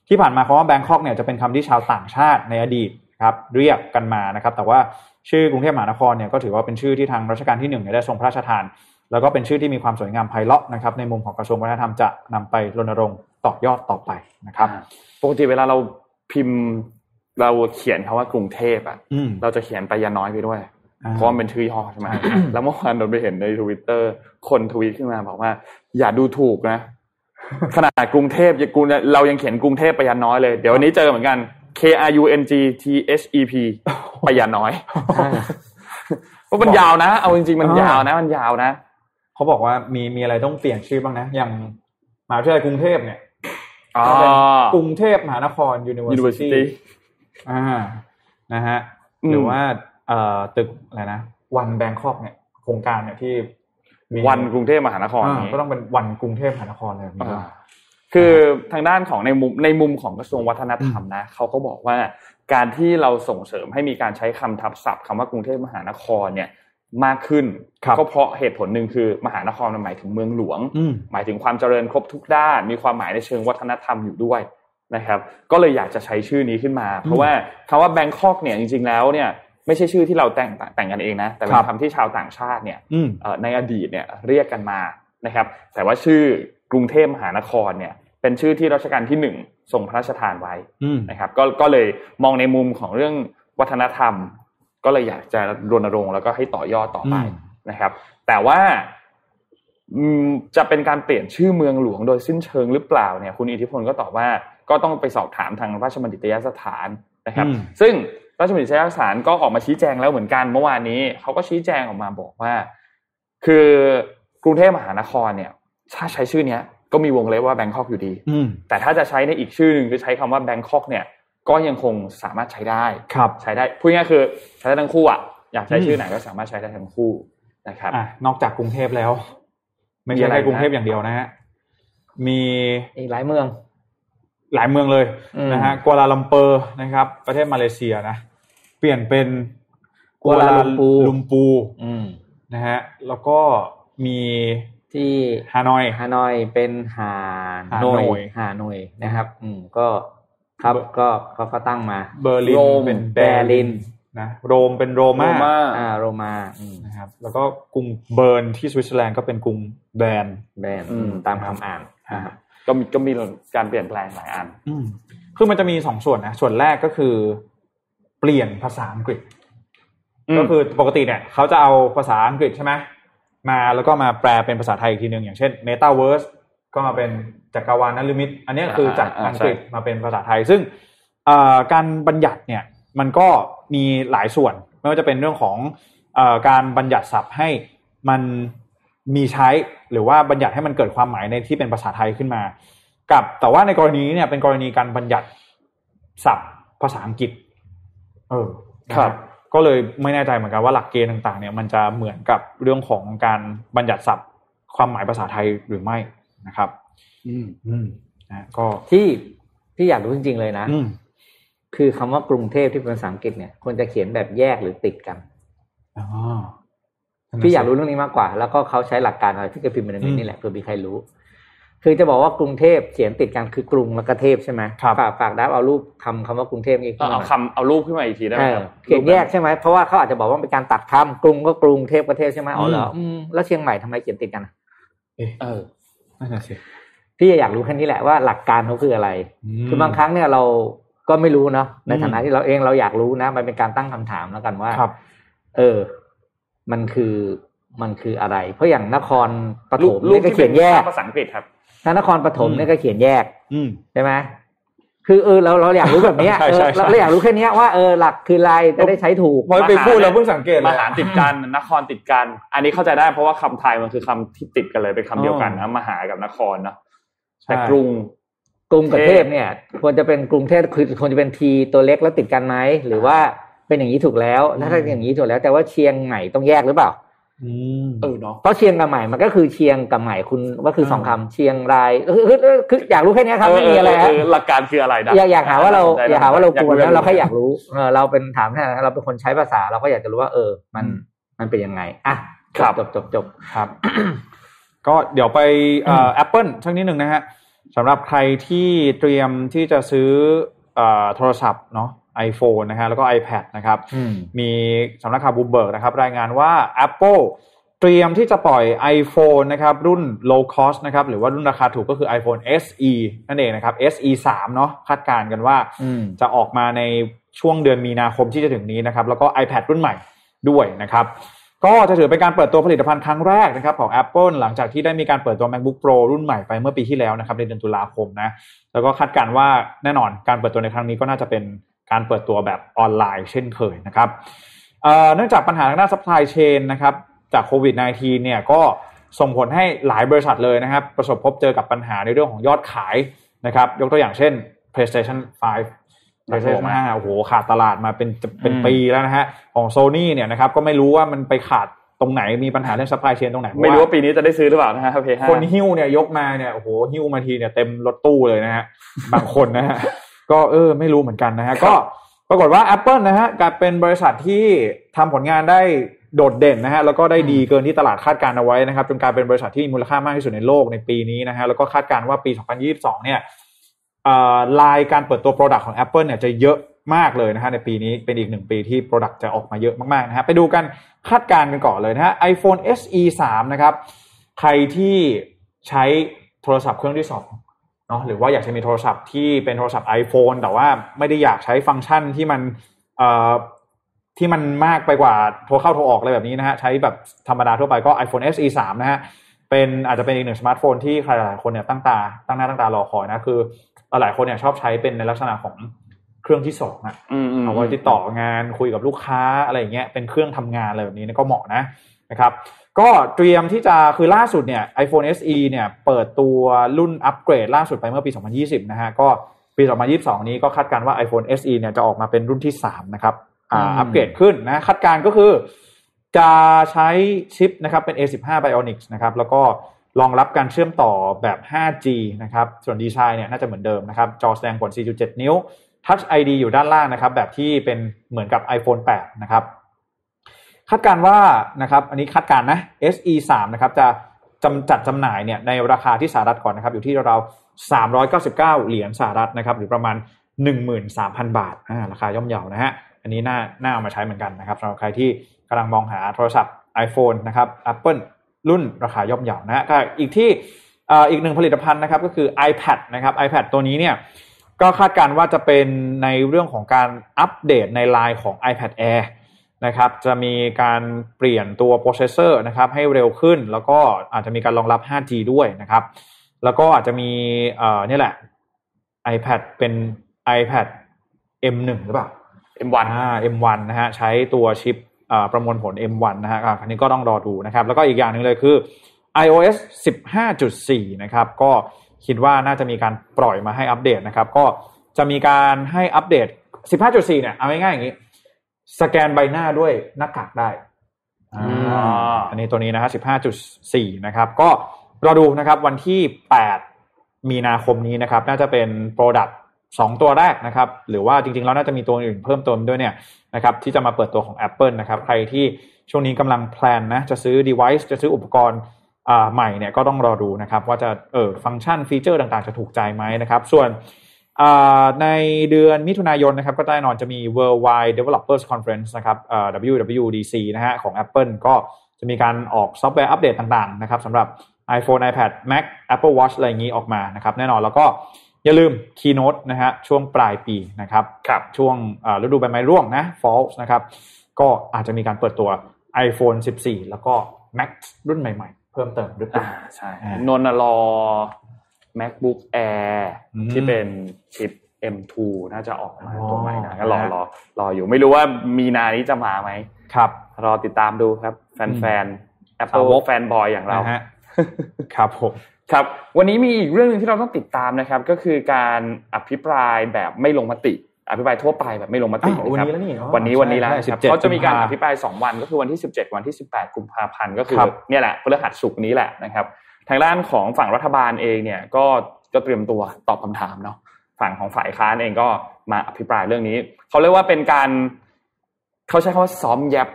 ที่ผ่านมาคำว่าแบงคอกเนี่ยจะเป็นคำที่ชาวต่างชาติในอดีตครับเรียกกันมานะครับ แต่ว่าชื่อกรุงเทพมหานครเนี่ยก็ถือว่าเป็นชื่อที่ทางรัชกาลที่หนึ่งเนี่ยได้ทรงพระราชทาน แล้วก็เป็นชื่อที่มีความสวยงามไพเราะนะครับในมุมของกระทรวงวัฒนธรรมจะนำไปรณรงค์ต่อยอดต่อไปนะครับ
ปกติเวลาเราพิมพ์เราเขียนคำว่ากรุงเทพอะ
อืม
เราจะเขียนไปยาน้อยไปด้วย
อ่า
เพราะมันเป็นชื่อย่อใช่ไหม
ใช่
แล้วเมื่อวานเราไปเห็นในทวิตเตอร์คนทวีตขึ้นมาบอกว่า อย่าดูถูกนะ ขนาดกรุงเทพยังกรุงเรายังเขียนกรุงเทพไปยันน้อยเลย เดี๋ยววันนี้เจอเหมือนกัน K R U N G T H E P ไปยันน้อยเพราะมันยาวนะ เอาจริงๆมันยาวนะ มันยาวนะ
เขาบอกว่ามีมีอะไรต้องเปลี่ยนชื่อบ้างนะ อย่างมหาวิทยาลัยกรุงเทพเนี่ย
อ๋อ
จะเป็นกรุงเทพมหานคร University
University
อ่านะฮะ
อืม
หรือว่าเอ่อ ตึกอะไรนะวันแบงคอกเนี่ยโครงการเนี่ยที่มี
วันกรุงเทพมหานคร
อ่า
นี้
ก็ต้องเป็นวันกรุงเทพมหานครเลยแบบนี้
อ่าคือทางด้านของในมุมในมุมของกระทรวงวัฒนธรรมนะเขาก็บอกว่าการที่เราส่งเสริมให้มีการใช้คำทับศัพท์คำว่ากรุงเทพมหานครเนี่ยมากขึ้น
ครับ
ก็เพราะเหตุผลหนึ่งคือ มหานครมันหมายถึงเมืองหลวง
อืม
หมายถึงความเจริญครบทุกด้าน มีความหมายในเชิงวัฒนธรรมอยู่ด้วยนะครับ ก็เลยอยากจะใช้ชื่อนี้ขึ้นมา เพราะว่าคำว่าแบงคอกเนี่ยจริงๆแล้วเนี่ย ไม่ใช่ชื่อที่เราแต่งแต่งกันเองนะ แต่เป็
ครั
น
บ
คำที่ชาวต่างชาติเนี่ย
อืม
เอ่อในอดีตเนี่ยเรียกกันมานะครับ แต่ว่าชื่อกรุงเทพมหานครเนี่ย เป็นชื่อที่รัชกาลที่หนึ่งทรงพระราชทานไว้
อืม
นะครับ ก็ก็เลยมองในมุมของเรื่องวัฒนธรรม ก็เลยอยากจะรณรงค์แล้วก็ให้ต่อยอดต่อไป
อืม
นะครับ แต่ว่าอืมจะเป็นการเปลี่ยนชื่อเมืองหลวงโดยสิ้นเชิงหรือเปล่าเนี่ย คุณอิทธิพลก็ตอบว่าก็ต้องไปสอบถามทางราชบัณฑิตยสถานนะครับ
อืม
ซึ่งราชบัณฑิตยสถานก็ออกมาชี้แจงแล้วเหมือนกันเมื่อวานนี้เขาก็ชี้แจงออกมาบอกว่า คือกรุงเทพมหานครเนี่ยถ้าใช้ชื่อเนี้ยก็มีวงเล็บว่า Bangkok อยู่ดี
อืม
แต่ถ้าจะใช้ในอีกชื่อหนึ่งคือใช้คำว่า Bangkok เนี่ย ก็ยังคงสามารถใช้ได้
ครับ
ใช้ได้พูดง่ายๆคือใช้ได้ทั้งคู่อะอยากใช้
อืม
ชื่อไหนก็สามารถใช้ได้ทั้งคู่นะครับ
อะนอกจากกรุงเทพแล้ว ไม่
มี
ใช่
อะไร
แค่กรุงเทพ
นะ
อย่างเดียวนะฮะมี
อีกหลายเมือง
หลายเมืองเลย
อืม
นะฮะกัวลาลัมเปอร์นะครับ ประเทศมาเลเซียนะเปลี่ยนเป็น
กัวลาลัมปู
ลุมปู
อืม
นะฮะแล้วก็มี
ที่
ฮานอย
ฮานอยเป็นฮา
ฮา
โน
โน
ย
ย
ฮาโนยนะครับ อืมก็ครับก็เขาก็ตั้งมา
เบอร์ลิน
โรม
เป็น
แบร์ลิน
นะโรมเป็นโร
โร
มา
มา
อ่าโรมาอืม
นะครับ แล้วก็กรุงเบิร์นที่สวิตเซอร์แลนด์ก็เป็นกรุงแบร์น
แบร์น
อืม
ตามคำอ่านนะครับ
ก็มีก็มีการเปลี่ยนแปลงหลายอัน
อืมคือมันจะมีสองส่วนนะส่วนแรกก็คือ เปลี่ยนภาษาอังกฤษ
อืม
ก็คือปกติเนี่ย เขาจะเอาภาษาอังกฤษใช่ไหมมาแล้วก็มาแปลเป็นภาษาไทยอีกทีหนึ่งอย่างเช่น Metaverse ก็มาเป็นจักรวาลนลิมิต อันเนี้ยคือจาก
อ่าอ่า
อังกฤษ
ใช่
มาเป็นภาษาไทย ซึ่งเอ่อการบัญญัติเนี่ย มันก็มีหลายส่วน ไม่ว่าจะเป็นเรื่องของเอ่อการบัญญัติศัพท์ให้มัน มีใช้หรือว่าบัญญัติให้มันเกิดความหมายในที่เป็นภาษาไทยขึ้นมา กับแต่ว่าในกรณีนี้เนี่ยเป็นกรณีการบัญญัติศัพท์ภาษาอังกฤษ เออนะ
ครับ
ก็เลยไม่แน่ใจเหมือนกันว่าหลักเกณฑ์ต่าง ๆ เนี่ยมันจะเหมือนกับเรื่องของการบัญญัติศัพท์ ความหมายภาษาไทยหรือไม่นะครับ
อืม
อืมนะก็
ที่ที่อยากรู้จริงๆเลยนะ
อืม
คือคำว่ากรุงเทพที่เป็นภาษาอังกฤษเนี่ยควรจะเขียนแบบแยกหรือติดกัน
อ๋อ
พี่อยากรู้เรื่องนี้มากกว่า แล้วก็เขาใช้หลักการอะไรที่จะพิมพ์เป็นอย่าง
อื
นี้
ม
นี่แหละเพื่อมีใครรู้ คือจะบอกว่ากรุงเทพเขียนติดกันคือกรุงแล้วก็เทพใช่ไหม
ครับ
ฝากฝากดับเอารูปคำคำว่ากรุงเทพนี่
เอา
ขึ้นมา
เอา
หน่อย
คำเอารูปขึ้นมาอีกทีได้ไหม
เอ
ค
อ
รับ
เขียนแยกใช่ไหมเพราะว่าเขาอาจจะบอกว่าเป็นการตัดคำกรุงก็กรุงเทพก็เทพใช่ไหมอ๋อเหรออืมแล้วเชียงใหม่ทำไมเขียนติดกันอะ
เออ
นั่นน่ะสิ
พี่อยากรู้แค่นี้แหละว่าหลักการเขาคืออะไร
ม
คือบางครั้งเนี่ยเราก็ไม่รู้เนาะใน
อืม
ฐานะที่เราเองเราอยากรู้นะ มันเป็นการตั้งคำถามแล้วกันว่า
ครับ
เออ มันคือมันคืออะไร เพราะอย่างนครปฐ
รูป
ม
รูป
เนี่ยก็
ที่
เขียนแยก
ภาษาอังกฤษครับ
ถ้านครปฐมเนี่ยก็เขียนแยก
อืม
ใช่ไหมคือเออเราเราอยากรู้แบบเนี้ย
ใช่
เอ
ใช่
อ
ใช่
เราเราอยากรู้แค่เนี้ยว่าเออหลักคืออะไรจะได้ใช้ถูก
พอไปพูดแล้วเพิ่งสังเกตเลย
มหาติดกันนครติดกัน อันนี้เข้าใจได้เพราะว่าคำไทยมันคือคำที่ติดกันเลยเป็นคำเดียวกันนะมหากับนครเนาะแต่กรุง
กรุงกับ
เท
เท
พ
พเนี่ย ควรจะเป็นกรุงเทพคือควรจะเป็นทีตัวเล็กแล้วติดกันไหมหรือว่า เป็นอย่างนี้ถูกแล้วถ้าถ้าอย่างนี้ถูกแล้ว แต่ว่าเชียงใหม่ต้องแยกหรือเปล่า
อืม
เออเนาะ
เพราะเชียงกับใหม่มันก็คือเชียงกับใหม่คุณก็คือสองคำเชียงรายคือคือคือคืออยากรู้แค่เนี้ยครับไม่มีอะไรฮะ
เหลักการคืออะไรนะ
อยากอยากหาว่าเราอยากหาว่าเรากวนแล้วเราแค่อยาก
รู้
รู้เออเราเป็นถามแค่นั้นเราเป็นคนใช้ภาษาเราก็อยากจะรู้ว่า เออ มันมันเป็นยังไงอะจบจบจบจบ
ครับ ก็เดี๋ยวไปเอ่อแอปเปิลสักนิดหนึ่งนะฮะสำหรับใครที่เตรียมที่จะซื้อเอ่อโทรศัพท์เนาะ iPhone นะฮะแล้วก็ iPad นะครับ
อืม
มีสำนักข่าวบูมเบิร์กนะครับรายงานว่า Apple เตรียมที่จะปล่อย iPhone นะครับรุ่น low cost นะครับหรือว่ารุ่นราคาถูกก็คือ iPhone SE นั่นเองนะครับ SE 3เนาะคาดการณ์กันว่า
อืม
จะออกมาในช่วงเดือนมีนาคมที่จะถึงนี้นะครับแล้วก็ iPad รุ่นใหม่ด้วยนะครับก็จะถือเป็นการเปิดตัวผลิตภัณฑ์ครั้งแรกนะครับของ Apple หลังจากที่ได้มีการเปิดตัว MacBook Pro รุ่นใหม่ไปเมื่อปีที่แล้วนะครับในเดือนตุลาคมนะแล้วก็คาดการณ์ว่าแน่นอนการเปิดตัวในครั้งนี้ก็น่าจะเป็น การเปิดตัวแบบออนไลน์เช่นเคยนะครับเอ่อเนื่องจากปัญหาทางด้าน supply chain นะครับจากโควิด -19 เนี่ยก็ส่งผลให้หลายบริษัทเลยนะครับ ประสบพบเจอกับปัญหาในเรื่องของยอดขายนะครับ ยกตัวอย่างเช่น PlayStation 5 PlayStation 5โอ้โหขาดตลาดมาเป็นจะเป็น
อืม
ปีแล้วนะฮะของ Sony เนี่ยนะครับก็ไม่รู้ว่ามันไปขาดตรงไหนมีปัญหาเรื่อง supply chain ตรงไหน
ไม่รู้ว่าปีนี้จะได้ซื้อหรือเปล่านะฮะเพย์ห้า
คนหิ้วเนี่ยยกมาเนี่ยโอ้โหหิ้วมาทีเนี่ยเต็มรถตู้เลยนะฮะบางคนนะฮะ ก็เออไม่รู้เหมือนกันนะฮะก็ปรากฏว่า Apple นะฮะกลายเป็นบริษัทที่ทำผลงานได้โดดเด่นนะฮะแล้วก็ได้ดีเกินที่ตลาดคาดการณ์เอาไว้นะครับจนกลายเป็นบริษัทที่มีมูลค่ามากที่สุดในโลกในปีนี้นะฮะแล้วก็คาดการณ์ว่าปี 2022 เนี่ยลายการเปิดตัว Product ของ Apple เนี่ยจะเยอะมากเลยนะฮะในปีนี้เป็นอีกหนึ่งปีที่ Product จะออกมาเยอะมากๆนะฮะไปดูกันคาดการณ์กันก่อนเลยนะฮะ iPhone SE 3 นะครับ ใครที่ใช้โทรศัพท์เครื่องที่สอง เนาะหรือว่าอยากจะมีโทรศัพท์ที่เป็นโทรศัพท์ iPhone แต่ว่าไม่ได้อยากใช้ฟังก์ชันที่มันเอ่อที่มันมากไปกว่าโทรเข้าโทรออกอะไรแบบนี้นะฮะใช้แบบธรรมดาทั่วไปก็ iPhone SE 3 นะฮะเป็นอาจจะเป็นอีกหนึ่งสมาร์ทโฟนที่ใครหลายๆคนเนี่ยตั้งตาตั้งหน้าตั้งตารอคอยนะคือหลายคนเนี่ยชอบใช้เป็นในลักษณะของเครื่องที่สองอะ
อืมอืม
เอาไว้ติดต่องานคุยกับลูกค้าอะไรอย่างเงี้ยเป็นเครื่องทำงานอะไรแบบนี้เนี่ยก็เหมาะนะนะครับ ก็เตรียมที่จะคือล่าสุดเนี่ย iPhone SE เนี่ยเปิดตัวรุ่นอัปเกรดล่าสุดไปเมื่อปี 2020 นะฮะ ก็ปี 2022 นี้ก็คาดการณ์ว่า iPhone SE เนี่ยจะออกมาเป็นรุ่นที่ 3 นะครับอ่า
อืม
อัปเกรดขึ้นนะคาดการณ์ก็คือจะใช้ชิปนะครับเป็น A15 Bionics นะครับ แล้วก็รองรับการเชื่อมต่อแบบ 5G นะครับ ส่วนดีไซน์เนี่ยน่าจะเหมือนเดิมนะครับ จอแสดงผล 4.7 นิ้ว Touch ID อยู่ด้านล่างนะครับ แบบที่เป็นเหมือนกับ iPhone 8 นะครับ คาดการว่านะครับอันนี้คาดการนะ SE 3นะครับจะจำจัดจำหน่ายเนี่ยในราคาที่สหรัฐก่อนนะครับอยู่ที่เรา399 เหรียญสหรัฐนะครับหรือประมาณ 13,000 บาทอ่าราคาย่อมเยานะฮะอันนี้น่าน่าเอามาใช้เหมือนกันนะครับสำหรับใครที่กำลังมองหาโทรศัพท์ iPhone นะครับ Apple รุ่นราคาย่อมเยานะฮะก็อีกที่อีกหนึ่งผลิตภัณฑ์นะครับก็คือ iPad นะครับ iPad ตัวนี้เนี่ยก็คาดการณ์ว่าจะเป็นในเรื่องของการอัปเดตในไลน์ของ iPad Air นะครับจะมีการเปลี่ยนตัว processor นะครับให้เร็วขึ้น แล้วก็อาจจะมีการรองรับ 5G ด้วยนะครับ แล้วก็อาจจะมีเอ่อนี่แหละ iPad เป็น iPad M1 หรือเปล่า
M1
อ่า M1 นะฮะใช้ตัวชิปอ่าประมวลผล M1 นะฮะอ่าอันนี้ก็ต้องรอดูนะครับ แล้วก็อีกอย่างหนึ่งเลยคือ iOS 15.4 นะครับ ก็คิดว่าน่าจะมีการปล่อยมาให้อัปเดตนะครับ ก็จะมีการให้อัปเดต 15.4 เนี่ยเอาง่ายๆอย่างนี้ สแกนใบหน้าด้วยหน้ากากได้อ่า
อืม
อันนี้ตัวนี้นะฮะ15.4นะครับ ก็รอดูนะครับวันที่8มีนาคมนี้นะครับ น่าจะเป็น Product สองตัวแรกนะครับ หรือว่าจริงๆ แล้วน่าจะมีตัวอื่นเพิ่มเติมด้วยเนี่ยนะครับ ที่จะมาเปิดตัวของ Apple นะครับ ใครที่ช่วงนี้กำลังแพลนนะจะซื้อ device จะซื้ออุปกรณ์อ่าใหม่เนี่ยก็ต้องรอดูนะครับ ว่าจะเออฟังก์ชันฟีเจอร์ต่างๆ จะถูกใจไหมนะครับ ส่วนอ่า ในเดือนมิถุนายนนะครับก็แน่นอนจะมี Worldwide Developers Conference นะครับอ่า WWDC นะฮะของ Apple ก็จะมีการออก software update ต่างๆนะครับสำหรับ iPhone iPad Mac Apple Watch อะไรอย่างนี้ออกมานะครับแน่นอนแล้วก็อย่าลืม Keynote นะฮะช่วงปลายปีนะครับ
ครับ
ช่วงอ่าฤดูใบไม้ร่วงนะ Fall นะครับก็อาจจะมีการเปิดตัว iPhone 14 แล้วก็ Mac รุ่นใหม่ๆ เพิ่มเติมหรือเป
ล่า
ล่า
ใช่
อ่าน
นนท์น่ะรอ MacBook Air
อืม
ที่เป็นชิป M2 น่าจะออกมา
อ๋อ
ตัวใหม่นะก็รอ
นะ
รอรออยู่ไม่รู้ว่ามีนานี้จะมาไหม
ครับ
รอติดตามดูครับ แฟนๆ Apple
สาวก
แฟนบอยอย่างเรา
นะฮะครับผม
ครับ วันนี้มีอีกเรื่องหนึ่งที่เราต้องติดตามนะครับ ก็คือการอภิปรายแบบไม่ลงมติ อภิปรายทั่วไปแบบไม่ลงมติ
อ้าว
นะครับ
วันนี้แล้วนี่อ๋อ
วันนี้วันนี้แล้ว
ใช่
นะครับ
17
เขาจะมีการ
กุม
อ
ภา
ภิปราย 2 วันก็คือวันที่ 17 วันที่ 18 กุมภาพันธ์ก็คือ
ครับ
เนี่ยแหละพฤหัสศุกร์นี้แหละนะครับ ทางด้านของฝั่งรัฐบาลเองเนี่ยก็ก็เตรียมตัวตอบคำถามเนาะฝั่งของฝ่ายค้านเองก็มาอภิปรายเรื่องนี้เขาเรียกว่าเป็นการเขาใช้คำว่าซ้อมแยบ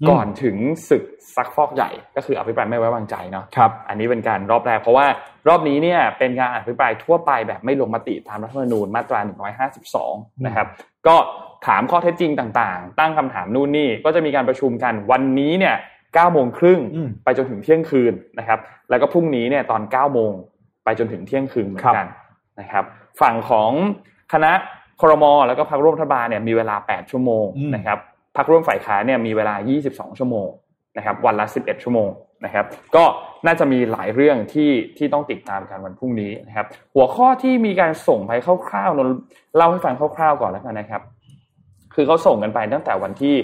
อืม
ก่อนถึงศึกซักฟอกใหญ่ก็คืออภิปรายไม่ไว้วางใจเนาะ
ครับ
อันนี้เป็นการรอบแรกเพราะว่ารอบนี้เนี่ยเป็นการอภิปรายทั่วไปแบบไม่ลงมติตามรัฐธรรมนูญมาตรา 152 นะครับ ก็ถามข้อเท็จจริงต่างๆ ตั้งคำถามนู่นนี่ก็จะมีการประชุมกันวันนี้เนี่ย 9โมงครึ่ง
อืม
ไปจนถึงเที่ยงคืนนะครับ แล้วก็พรุ่งนี้เนี่ยตอน9โมงไปจนถึงเที่ยงคืนเหมือนกันนะครับ ฝั่งของคณะครมแล้วก็พรรคร่วมรัฐบาลเนี่ยมีเวลา 8 ชั่วโมง
อืม
นะครับพรรคร่วมฝ่ายค้านเนี่ยมีเวลา 22 ชั่วโมงนะครับ วันละ 11 ชั่วโมงนะครับ ก็น่าจะมีหลายเรื่องที่ที่ต้องติดตามกันวันพรุ่งนี้นะครับ หัวข้อที่มีการส่งไปคร่าวๆนนเล่าให้ฟังคร่าวๆก่อนแล้วกันนะครับ คือเขาส่งกันไปตั้งแต่วันที่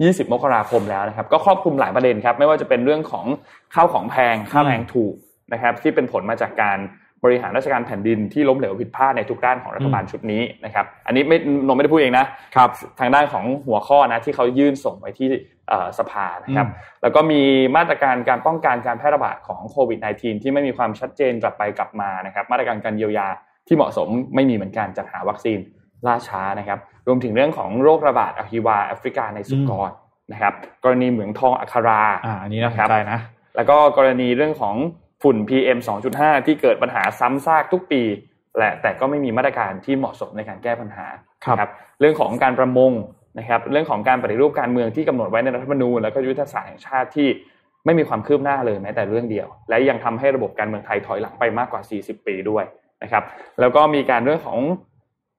20 มกราคมแล้วนะครับ ก็ครอบคลุมหลายประเด็นครับ ไม่ว่าจะเป็นเรื่องของข้าวของแพงข้าวแพงถูกนะครับ ที่เป็นผลมาจากการบริหารราชการแผ่นดินที่ล้มเหลวผิดพลาดในทุกด้านของรัฐบาลชุดนี้นะครับ อันนี้ไม่นนไม่ได้พูดเองนะ
ครับ
ทางด้านของหัวข้อนะที่เขายื่นส่งไปที่เอ่อสภานะครับ
อืม
แล้วก็มีมาตรการการป้องกันการแพร่ระบาดของโควิด -19 ที่ไม่มีความชัดเจนกลับไปกลับมานะครับ มาตรการการเยียวยาที่เหมาะสมไม่มีเหมือนกันจัดหาวัคซีน ล่าช้านะครับ รวมถึงเรื่องของโรคระบาดอะฮิวาแอฟริกาในสุกรนะครับ กรณีเหมืองทองอัครา
อ่าอันนี้น่าสนใจนะ
แล้วก็กรณีเรื่องของฝุ่น PM 2.5 ที่เกิดปัญหาซ้ำซากทุกปีแหละแต่ก็ไม่มีมาตรการที่เหมาะสมในการแก้ปัญหา
ครับ
นะเรื่องของการประมงนะครับเรื่องของการปฏิรูปการเมืองที่กำหนดไว้ในรัฐธรรมนูญแล้วก็ยุทธศาสตร์แห่งชาติที่ไม่มีความคืบหน้าเลยแม้แต่เรื่องเดียว และยังทำให้ระบบการเมืองไทยถอยหลังไปมากกว่า 40 ปีด้วยนะครับแล้วก็มีการเรื่องของ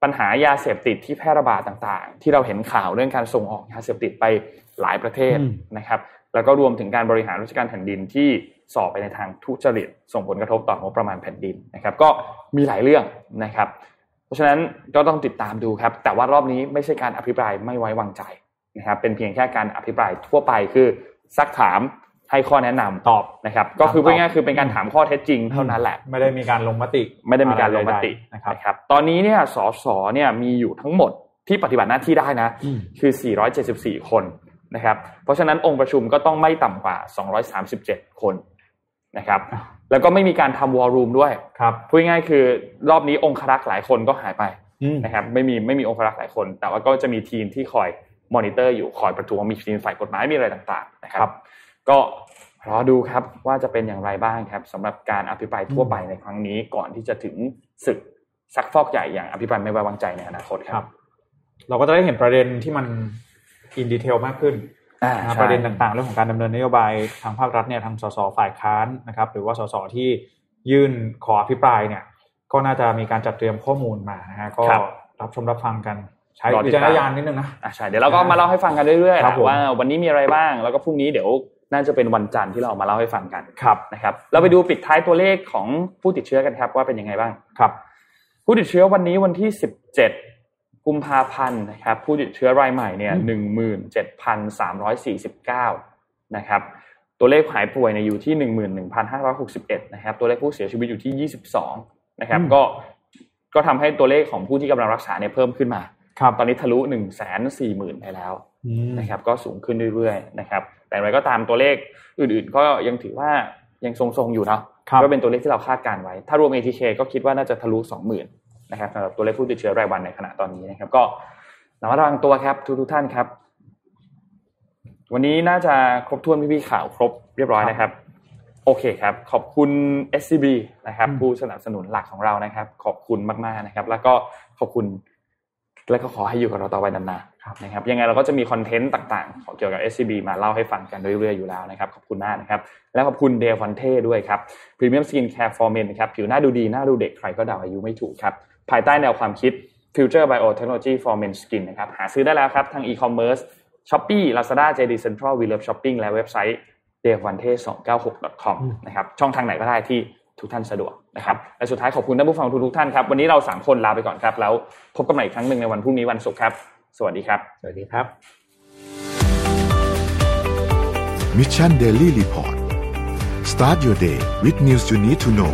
ปัญหายาเสพติดที่แพร่ระบาดต่างๆ ที่เราเห็นข่าวเรื่องการส่งออกยาเสพติดไปหลายประเทศ
อืม
นะครับ แล้วก็รวมถึงการบริหารราชการแผ่นดินที่สอบไปในทางทุจริต ส่งผลกระทบต่องบประมาณแผ่นดินนะครับ ก็มีหลายเรื่องนะครับ เพราะฉะนั้นก็ต้องติดตามดูครับ แต่ว่ารอบนี้ไม่ใช่การอภิปรายไม่ไว้วางใจนะครับ เป็นเพียงแค่การอภิปรายทั่วไปคือซักถาม ให้ข้อแนะนำ
ตอบ
นะครับ ก็คือ
ตอบ
พูดง่ายๆคือเป็นการถามข้อเท็จจริงเท่านั้นแหละ
ไม่ได้มีการลงมติ
ไม่ได้มีการลงมติ
อะไรใดๆนะครับ
นะครับ ตอนนี้เนี่ยสสเนี่ยมีอยู่ทั้งหมดที่ปฏิบัติหน้าที่ได้นะ
อืม
คือ 474 คนนะครับ เพราะฉะนั้นองค์ประชุมก็ต้องไม่ต่ำกว่า 237 คนนะครับ แล้วก็ไม่มีการทำวอลลุ่มด้วย
ครับ
พูดง่ายๆคือรอบนี้องครักษ์หลายคนก็หายไป
อืม
นะครับ ไม่มีไม่มีองครักษ์หลายคน แต่ว่าก็จะมีทีมที่คอยมอนิเตอร์อยู่คอยประท้วงมีทีมฝ่ายกฎหมายมีอะไรต่างๆนะค
ครั
รับ
บ
ก็รอดูครับว่าจะเป็นอย่างไรบ้างครับสำหรับการอภิปรายทั่วไปในครั้งนี้ก่อนที่จะถึงศึกซักฟอกใหญ่อย่างอภิปรายไม่ไว้วางใจในอนาคตค
ครั
รับ
บเราก็จะได้เห็นประเด็นที่มันอินดีเทลมากขึ้น
อ่า
นะครับ
ใช่
ประเด็นต่างๆ เรื่องของการดำเนินนโยบายทางภาครัฐเนี่ยทางสสฝ่ายค้านนะครับ หรือว่าสสที่ยื่นขออภิปรายเนี่ย ก็น่าจะมีการจัดเตรียมข้อมูลมานะฮะก็
ครับ
รับชมรับฟังกันใช้
รอติ
วิ
ด
จาร
ตาม
ณญาณนิดนึงนะ
อ่าใช่เดี๋ยวเราก็มาเล่าให้ฟังกันเรื่อยๆ
ครับ
นะ
ผม
ว่าวันนี้มีอะไรบ้างแล้วก็พรุ่งนี้เดี๋ยว น่าจะเป็นวันจันทร์ที่เรามาเล่าให้ฟังกัน
ครับ
นะครับ เราไปดูปิดท้ายตัวเลขของผู้ติดเชื้อกันครับ ว่าเป็นยังไงบ้าง
ครับ
ผู้ติดเชื้อวันนี้วันที่ 17 กุมภาพันธ์นะครับ ผู้ติดเชื้อรายใหม่เนี่ย
อืม
17,349นะครับ ตัวเลขหายป่วยเนี่ยอยู่ที่11,561นะครับ ตัวเลขผู้เสียชีวิตอยู่ที่22นะครับ ก็ก็ทำให้ตัวเลขของผู้ที่กำลังรักษาเนี่ยเพิ่มขึ้นมา
ครับ
ตอนนี้ทะลุ1 4 0 0 0 0ไปแล้ว
อืม
นะครับ ก็สูงขึ้นเรื่อยๆนะครับ แต่อย่างไรก็ตามตัวเลขอื่นๆ ก็ยังถือว่ายังทรงๆอยู่เนาะ
ครับ
ก็เป็นตัวเลขที่เราคาดการณ์ไว้ ถ้ารวม ATK ก็คิดว่าน่าจะทะลุ20,000นะครับสำหรับตัวเลขผู้ติดเชื้อรายวันในขณะตอนนี้นะครับ ก็ระมัดระวังตัวครับทุกๆท่านครับ วันนี้น่าจะครบถ้วนพี่ๆข่าวครบเรียบร้อยนะครับโอเคครับ ขอบคุณ SCB นะครับ
อืม
ผู้สนับสนุนหลักของเรานะครับ ขอบคุณมากๆนะครับ แล้วก็ขอบคุณ และก็ขอให้อยู่กับเราต่อไปนานๆ นะครับยังไงเราก็จะมีคอนเทนต์ต่างๆของเกี่ยวกับ SCB มาเล่าให้ฟังกันเรื่อยๆอยู่แล้วนะครับขอบคุณมากนะครับและขอบคุณเดลฟอนเท่ด้วยครับ Premium Skin Care for Men นะครับผิวหน้าดูดีหน้าดูเด็กใครก็เดาอายุไม่ถูกครับภายใต้แนวความคิด Future Biotechnology for Men Skin นะครับหาซื้อได้แล้วครับทาง e-commerce Shopee Lazada JD Central We Love Shopping และเว็บไซต์ d e v a n t e 2 9 6 com นะครับช่องทางไหนก็ได้ที่ทุกท่านสะดวกนะครับและสุดท้ายขอบคุณท่านผู้ฟังทุกๆท่านครับวันนี้เราสามคนลาไปก่อนครับ แล้วพบกันใหม่อีกครั้งหนึ่งในวันพรุ่งนี้วันศุกร์ครับ สวัสดีครับ
สวัสดีครับ
Mission Daily Report start your day with news you need to know